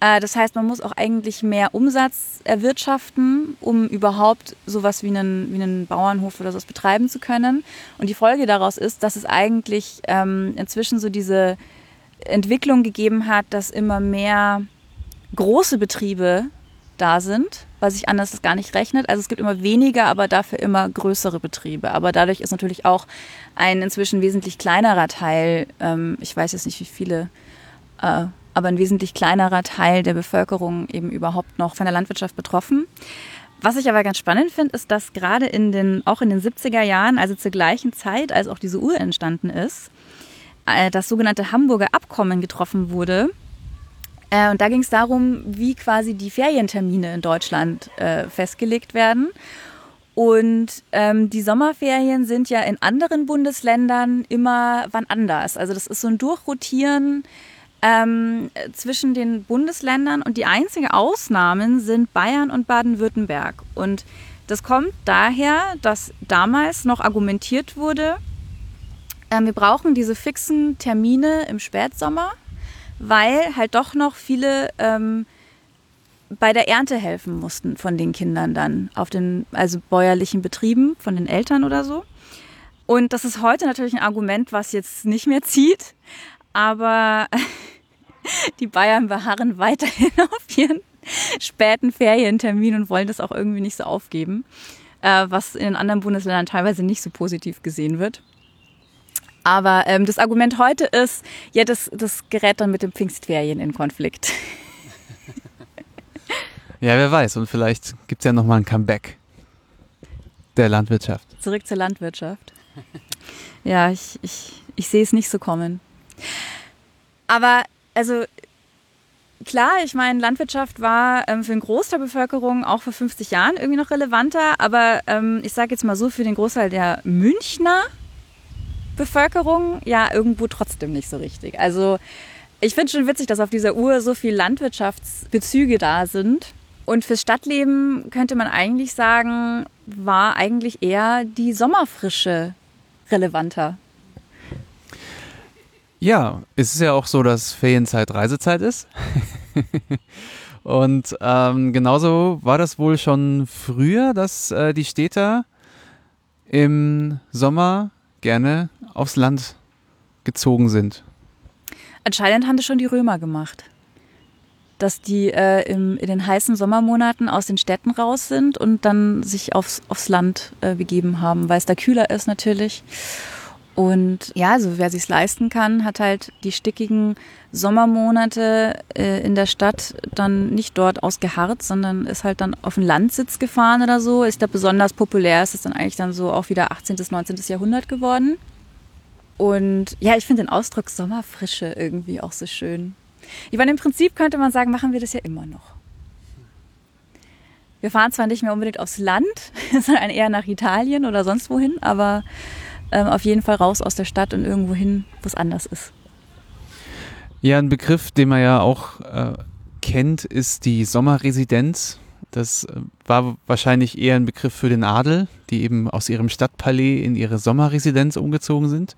Äh, das heißt, man muss auch eigentlich mehr Umsatz erwirtschaften, um überhaupt sowas wie einen, wie einen Bauernhof oder sowas betreiben zu können. Und die Folge daraus ist, dass es eigentlich ähm, inzwischen so diese Entwicklung gegeben hat, dass immer mehr große Betriebe da sind, weil sich anders das gar nicht rechnet. Also es gibt immer weniger, aber dafür immer größere Betriebe. Aber dadurch ist natürlich auch ein inzwischen wesentlich kleinerer Teil, ähm, ich weiß jetzt nicht wie viele, äh, aber ein wesentlich kleinerer Teil der Bevölkerung eben überhaupt noch von der Landwirtschaft betroffen. Was ich aber ganz spannend finde, ist, dass gerade in den, auch in den 70er Jahren, also zur gleichen Zeit, als auch diese Uhr entstanden ist, äh, das sogenannte Hamburger Abkommen getroffen wurde. Äh, und da ging es darum, wie quasi die Ferientermine in Deutschland äh, festgelegt werden. Und ähm, die Sommerferien sind ja in anderen Bundesländern immer wann anders. Also das ist so ein Durchrotieren ähm, zwischen den Bundesländern und die einzige Ausnahmen sind Bayern und Baden-Württemberg. Und das kommt daher, dass damals noch argumentiert wurde, äh, wir brauchen diese fixen Termine im Spätsommer, weil halt doch noch viele ähm, bei der Ernte helfen mussten von den Kindern dann auf den also bäuerlichen Betrieben von den Eltern oder so. Und das ist heute natürlich ein Argument, was jetzt nicht mehr zieht, aber die Bayern beharren weiterhin auf ihren späten Ferientermin und wollen das auch irgendwie nicht so aufgeben, äh, was in den anderen Bundesländern teilweise nicht so positiv gesehen wird. Aber ähm, das Argument heute ist, ja, das, das gerät dann mit den Pfingstferien in Konflikt. Ja, wer weiß. Und vielleicht gibt es ja nochmal ein Comeback der Landwirtschaft. Zurück zur Landwirtschaft. Ja, ich, ich, ich sehe es nicht so kommen. Aber also klar, ich meine, Landwirtschaft war ähm, für den Großteil der Bevölkerung auch vor 50 Jahren irgendwie noch relevanter, aber ähm, ich sage jetzt mal so, für den Großteil der Münchner Bevölkerung ja irgendwo trotzdem nicht so richtig. Also ich finde schon witzig, dass auf dieser Uhr so viele Landwirtschaftsbezüge da sind. Und fürs Stadtleben könnte man eigentlich sagen, war eigentlich eher die Sommerfrische relevanter. Ja, es ist ja auch so, dass Ferienzeit Reisezeit ist. Und ähm, genauso war das wohl schon früher, dass äh, die Städter im Sommer gerne aufs Land gezogen sind. Anscheinend haben das schon die Römer gemacht. Dass die äh, im, in den heißen Sommermonaten aus den Städten raus sind und dann sich aufs, aufs Land äh, begeben haben, weil es da kühler ist natürlich. Und ja, also wer sich's leisten kann, hat halt die stickigen Sommermonate äh, in der Stadt dann nicht dort ausgeharrt, sondern ist halt dann auf den Landsitz gefahren oder so. Ist da besonders populär, ist es dann eigentlich dann so auch wieder 18. bis 19. Jahrhundert geworden. Und ja, ich finde den Ausdruck Sommerfrische irgendwie auch so schön. Ich meine, im Prinzip könnte man sagen, machen wir das ja immer noch. Wir fahren zwar nicht mehr unbedingt aufs Land, sondern eher nach Italien oder sonst wohin, aber ähm, auf jeden Fall raus aus der Stadt und irgendwo hin, wo es anders ist. Ja, ein Begriff, den man ja auch äh, kennt, ist die Sommerresidenz. Das äh, war wahrscheinlich eher ein Begriff für den Adel, die eben aus ihrem Stadtpalais in ihre Sommerresidenz umgezogen sind.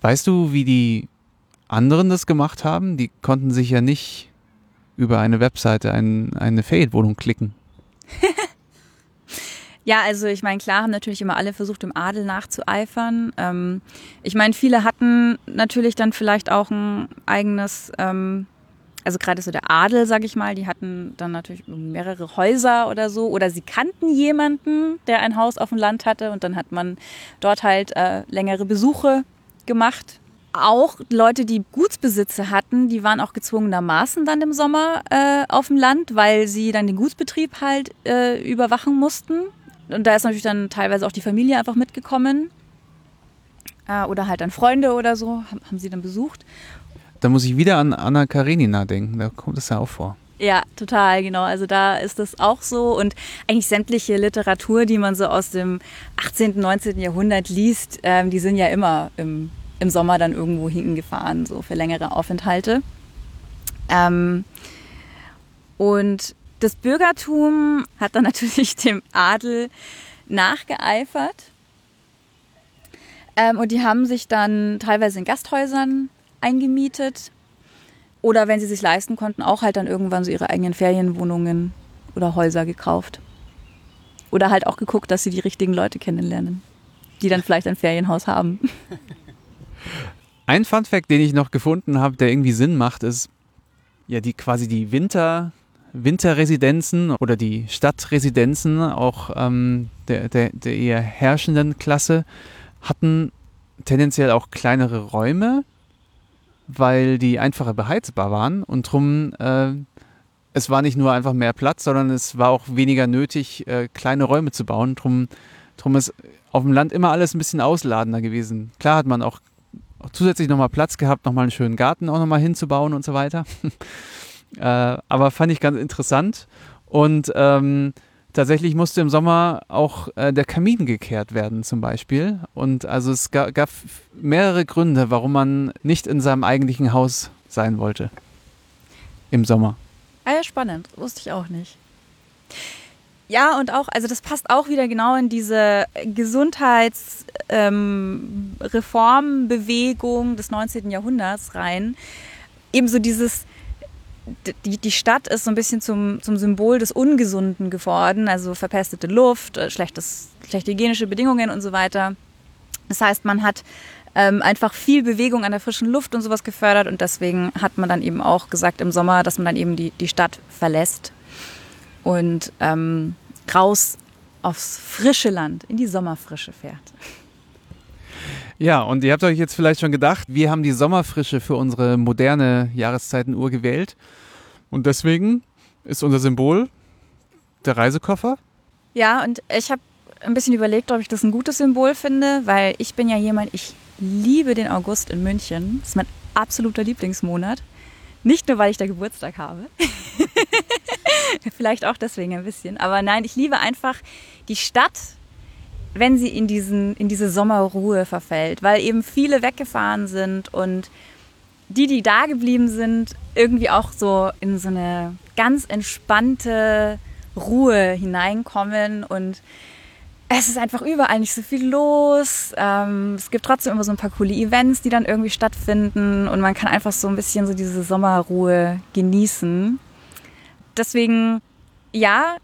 Weißt du, wie die anderen das gemacht haben? Die konnten sich ja nicht über eine Webseite ein, eine Ferienwohnung klicken? Ja, also ich meine, klar haben natürlich immer alle versucht, dem Adel nachzueifern. Ähm, ich meine, viele hatten natürlich dann vielleicht auch ein eigenes, ähm, also gerade so der Adel, sag ich mal, die hatten dann natürlich mehrere Häuser oder so. Oder sie kannten jemanden, der ein Haus auf dem Land hatte und dann hat man dort halt äh, längere Besuche gemacht. Auch Leute, die Gutsbesitze hatten, die waren auch gezwungenermaßen dann im Sommer äh, auf dem Land, weil sie dann den Gutsbetrieb halt äh, überwachen mussten und da ist natürlich dann teilweise auch die Familie einfach mitgekommen. Äh, oder halt dann Freunde oder so, haben, haben sie dann besucht. Da muss ich wieder an Anna Karenina denken, da kommt es ja auch vor. Ja, total, genau. Also da ist das auch so. Und eigentlich sämtliche Literatur, die man so aus dem 18., 19. Jahrhundert liest, ähm, die sind ja immer im, im Sommer dann irgendwo hingefahren, so für längere Aufenthalte. Ähm, und das Bürgertum hat dann natürlich dem Adel nachgeeifert. Ähm, und die haben sich dann teilweise in Gasthäusern eingemietet. Oder wenn sie sich leisten konnten, auch halt dann irgendwann so ihre eigenen Ferienwohnungen oder Häuser gekauft. Oder halt auch geguckt, dass sie die richtigen Leute kennenlernen, die dann vielleicht ein Ferienhaus haben. Ein Funfact, den ich noch gefunden habe, der irgendwie Sinn macht, ist ja die quasi die Winter Winterresidenzen oder die Stadtresidenzen auch ähm, der, der, der eher herrschenden Klasse hatten tendenziell auch kleinere Räume, weil die einfacher beheizbar waren und drum äh, es war nicht nur einfach mehr Platz, sondern es war auch weniger nötig, äh, kleine Räume zu bauen. Drum, drum ist auf dem Land immer alles ein bisschen ausladender gewesen. Klar hat man auch, auch zusätzlich nochmal Platz gehabt, nochmal einen schönen Garten auch nochmal hinzubauen und so weiter. Äh, aber fand ich ganz interessant. Und ähm, tatsächlich musste im Sommer auch äh, der Kamin gekehrt werden, zum Beispiel. Und also es gab, gab mehrere Gründe, warum man nicht in seinem eigentlichen Haus sein wollte. Im Sommer. Ah ja, spannend. Wusste ich auch nicht. Ja, und auch, also das passt auch wieder genau in diese Gesundheitsreformbewegung ähm, des 19. Jahrhunderts rein. Ebenso dieses, die, die Stadt ist so ein bisschen zum, zum Symbol des Ungesunden geworden, also verpestete Luft, äh, schlechtes, schlechte hygienische Bedingungen und so weiter. Das heißt, man hat ähm, einfach viel Bewegung an der frischen Luft und sowas gefördert und deswegen hat man dann eben auch gesagt im Sommer, dass man dann eben die, die Stadt verlässt und ähm, raus aufs frische Land, in die Sommerfrische fährt. Ja, und ihr habt euch jetzt vielleicht schon gedacht, wir haben die Sommerfrische für unsere moderne Jahreszeitenuhr gewählt. Und deswegen ist unser Symbol der Reisekoffer. Ja, und ich habe ein bisschen überlegt, ob ich das ein gutes Symbol finde, weil ich bin ja jemand, ich liebe den August in München. Das ist mein absoluter Lieblingsmonat. Nicht nur, weil ich da Geburtstag habe. Vielleicht auch deswegen ein bisschen. Aber nein, ich liebe einfach die Stadt, wenn sie in, diesen, in diese Sommerruhe verfällt, weil eben viele weggefahren sind und die, die da geblieben sind, irgendwie auch so in so eine ganz entspannte Ruhe hineinkommen und es ist einfach überall nicht so viel los. Ähm, es gibt trotzdem immer so ein paar coole Events, die dann irgendwie stattfinden und man kann einfach so ein bisschen so diese Sommerruhe genießen. Deswegen, ja,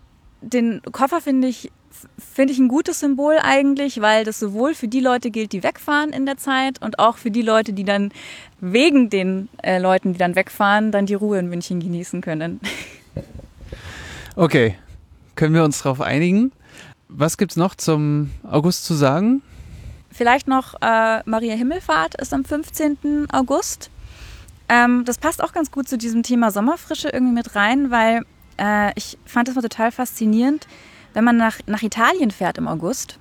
den Koffer finde ich finde ich ein gutes Symbol eigentlich, weil das sowohl für die Leute gilt, die wegfahren in der Zeit und auch für die Leute, die dann wegen den äh, Leuten, die dann wegfahren, dann die Ruhe in München genießen können. Okay, können wir uns darauf einigen? Was gibt es noch zum August zu sagen? Vielleicht noch äh, Maria Himmelfahrt ist am 15. August. Ähm, das passt auch ganz gut zu diesem Thema Sommerfrische irgendwie mit rein, weil äh, ich fand das mal total faszinierend wenn man nach, nach Italien fährt im August,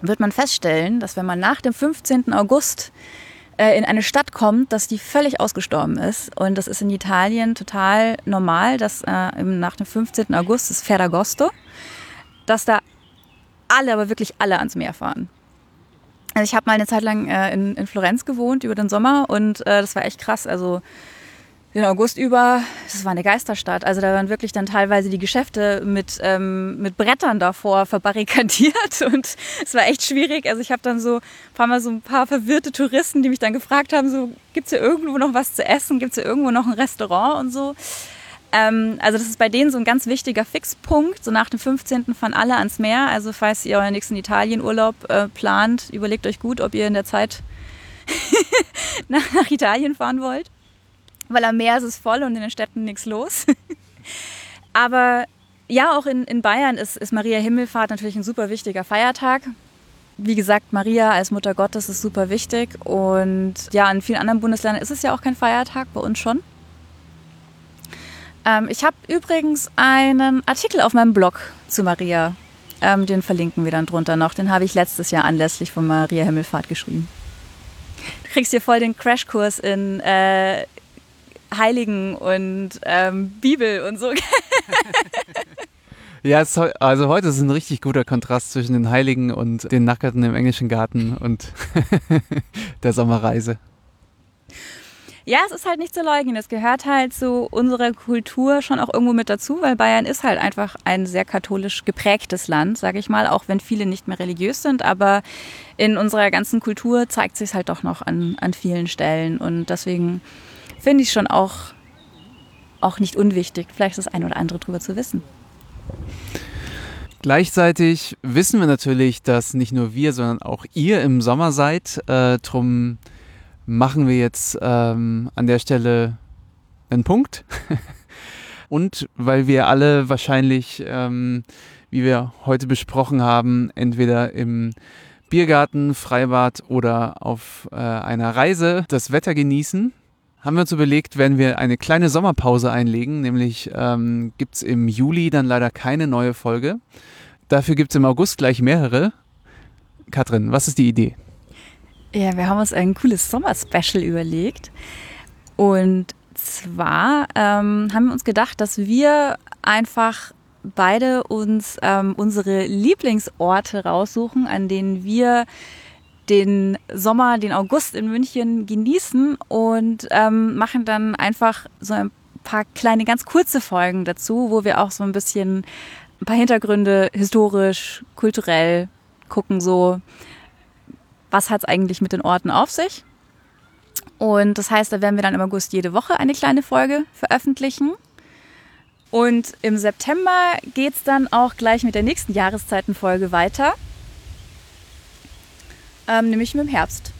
wird man feststellen, dass wenn man nach dem 15. August äh, in eine Stadt kommt, dass die völlig ausgestorben ist. Und das ist in Italien total normal, dass äh, nach dem 15. August, das Ferragosto, dass da alle, aber wirklich alle ans Meer fahren. Also ich habe mal eine Zeit lang äh, in, in Florenz gewohnt über den Sommer und äh, das war echt krass. Also den August über, das war eine Geisterstadt. Also da waren wirklich dann teilweise die Geschäfte mit, ähm, mit Brettern davor verbarrikadiert und es war echt schwierig. Also ich habe dann so ein paar Mal so ein paar verwirrte Touristen, die mich dann gefragt haben, so gibt's hier irgendwo noch was zu essen, gibt's hier irgendwo noch ein Restaurant und so. Ähm, also das ist bei denen so ein ganz wichtiger Fixpunkt. So nach dem 15. fahren alle ans Meer. Also falls ihr euren nächsten Italienurlaub äh, plant, überlegt euch gut, ob ihr in der Zeit nach, nach Italien fahren wollt. Weil am Meer ist es voll und in den Städten nichts los. Aber ja, auch in, in Bayern ist, ist Maria Himmelfahrt natürlich ein super wichtiger Feiertag. Wie gesagt, Maria als Mutter Gottes ist super wichtig. Und ja, in vielen anderen Bundesländern ist es ja auch kein Feiertag, bei uns schon. Ähm, ich habe übrigens einen Artikel auf meinem Blog zu Maria. Ähm, den verlinken wir dann drunter noch. Den habe ich letztes Jahr anlässlich von Maria Himmelfahrt geschrieben. Du kriegst hier voll den Crashkurs in äh, Heiligen und ähm, Bibel und so. Ja, es, also heute ist ein richtig guter Kontrast zwischen den Heiligen und den Nackerten im englischen Garten und der Sommerreise. Ja, es ist halt nicht zu leugnen. Es gehört halt zu unserer Kultur schon auch irgendwo mit dazu, weil Bayern ist halt einfach ein sehr katholisch geprägtes Land, sage ich mal, auch wenn viele nicht mehr religiös sind. Aber in unserer ganzen Kultur zeigt sich halt doch noch an, an vielen Stellen. Und deswegen finde ich schon auch, auch nicht unwichtig, vielleicht das ein oder andere drüber zu wissen. Gleichzeitig wissen wir natürlich, dass nicht nur wir, sondern auch ihr im Sommer seid. Äh, drum machen wir jetzt ähm, an der Stelle einen Punkt. Und weil wir alle wahrscheinlich, ähm, wie wir heute besprochen haben, entweder im Biergarten, Freibad oder auf äh, einer Reise das Wetter genießen, haben wir uns überlegt, wenn wir eine kleine Sommerpause einlegen, nämlich ähm, gibt es im Juli dann leider keine neue Folge. Dafür gibt es im August gleich mehrere. Katrin, was ist die Idee? Ja, wir haben uns ein cooles Sommer-Special überlegt. Und zwar ähm, haben wir uns gedacht, dass wir einfach beide uns ähm, unsere Lieblingsorte raussuchen, an denen wir den Sommer, den August in München genießen und ähm, machen dann einfach so ein paar kleine, ganz kurze Folgen dazu, wo wir auch so ein bisschen ein paar Hintergründe historisch, kulturell gucken, so was hat es eigentlich mit den Orten auf sich. Und das heißt, da werden wir dann im August jede Woche eine kleine Folge veröffentlichen. Und im September geht es dann auch gleich mit der nächsten Jahreszeitenfolge weiter, ähm, nämlich dem Herbst.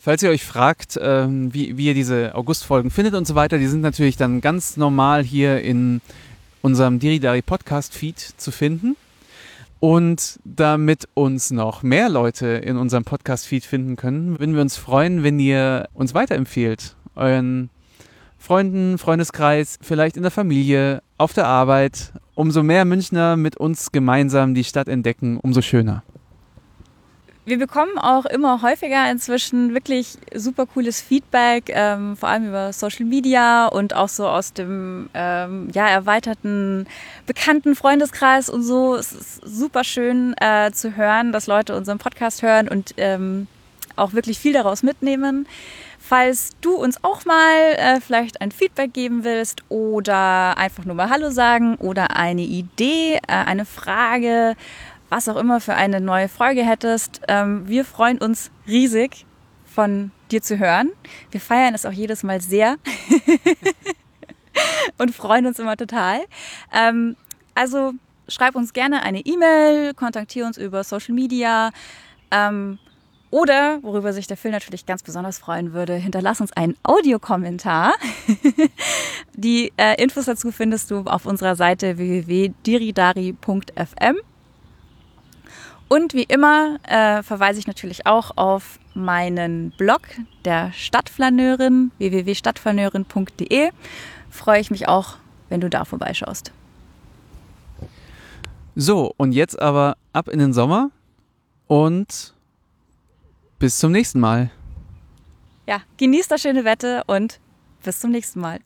Falls ihr euch fragt, ähm, wie, wie ihr diese Augustfolgen findet und so weiter, die sind natürlich dann ganz normal hier in unserem Diridari Podcast Feed zu finden. Und damit uns noch mehr Leute in unserem Podcast-Feed finden können, würden wir uns freuen, wenn ihr uns weiterempfehlt. Euren Freunden, Freundeskreis, vielleicht in der Familie, auf der Arbeit. Umso mehr Münchner mit uns gemeinsam die Stadt entdecken, umso schöner wir bekommen auch immer häufiger inzwischen wirklich super cooles Feedback, ähm, vor allem über Social Media und auch so aus dem ähm, ja, erweiterten bekannten Freundeskreis und so. Es ist super schön äh, zu hören, dass Leute unseren Podcast hören und ähm, auch wirklich viel daraus mitnehmen. Falls du uns auch mal äh, vielleicht ein Feedback geben willst oder einfach nur mal Hallo sagen oder eine Idee, äh, eine Frage, was auch immer für eine neue Folge hättest. Ähm, wir freuen uns riesig von dir zu hören. Wir feiern es auch jedes Mal sehr und freuen uns immer total. Ähm, also schreib uns gerne eine E-Mail, kontaktiere uns über Social Media. Ähm, oder, worüber sich der Phil natürlich ganz besonders freuen würde, hinterlass uns einen Audiokommentar. Die äh, Infos dazu findest du auf unserer Seite www.diridari.fm. Und wie immer äh, verweise ich natürlich auch auf meinen Blog der Stadtflaneurin www.stadtflaneurin.de. Freue ich mich auch, wenn du da vorbeischaust. So, und jetzt aber ab in den Sommer und bis zum nächsten Mal. Ja, genießt das schöne Wetter und bis zum nächsten Mal.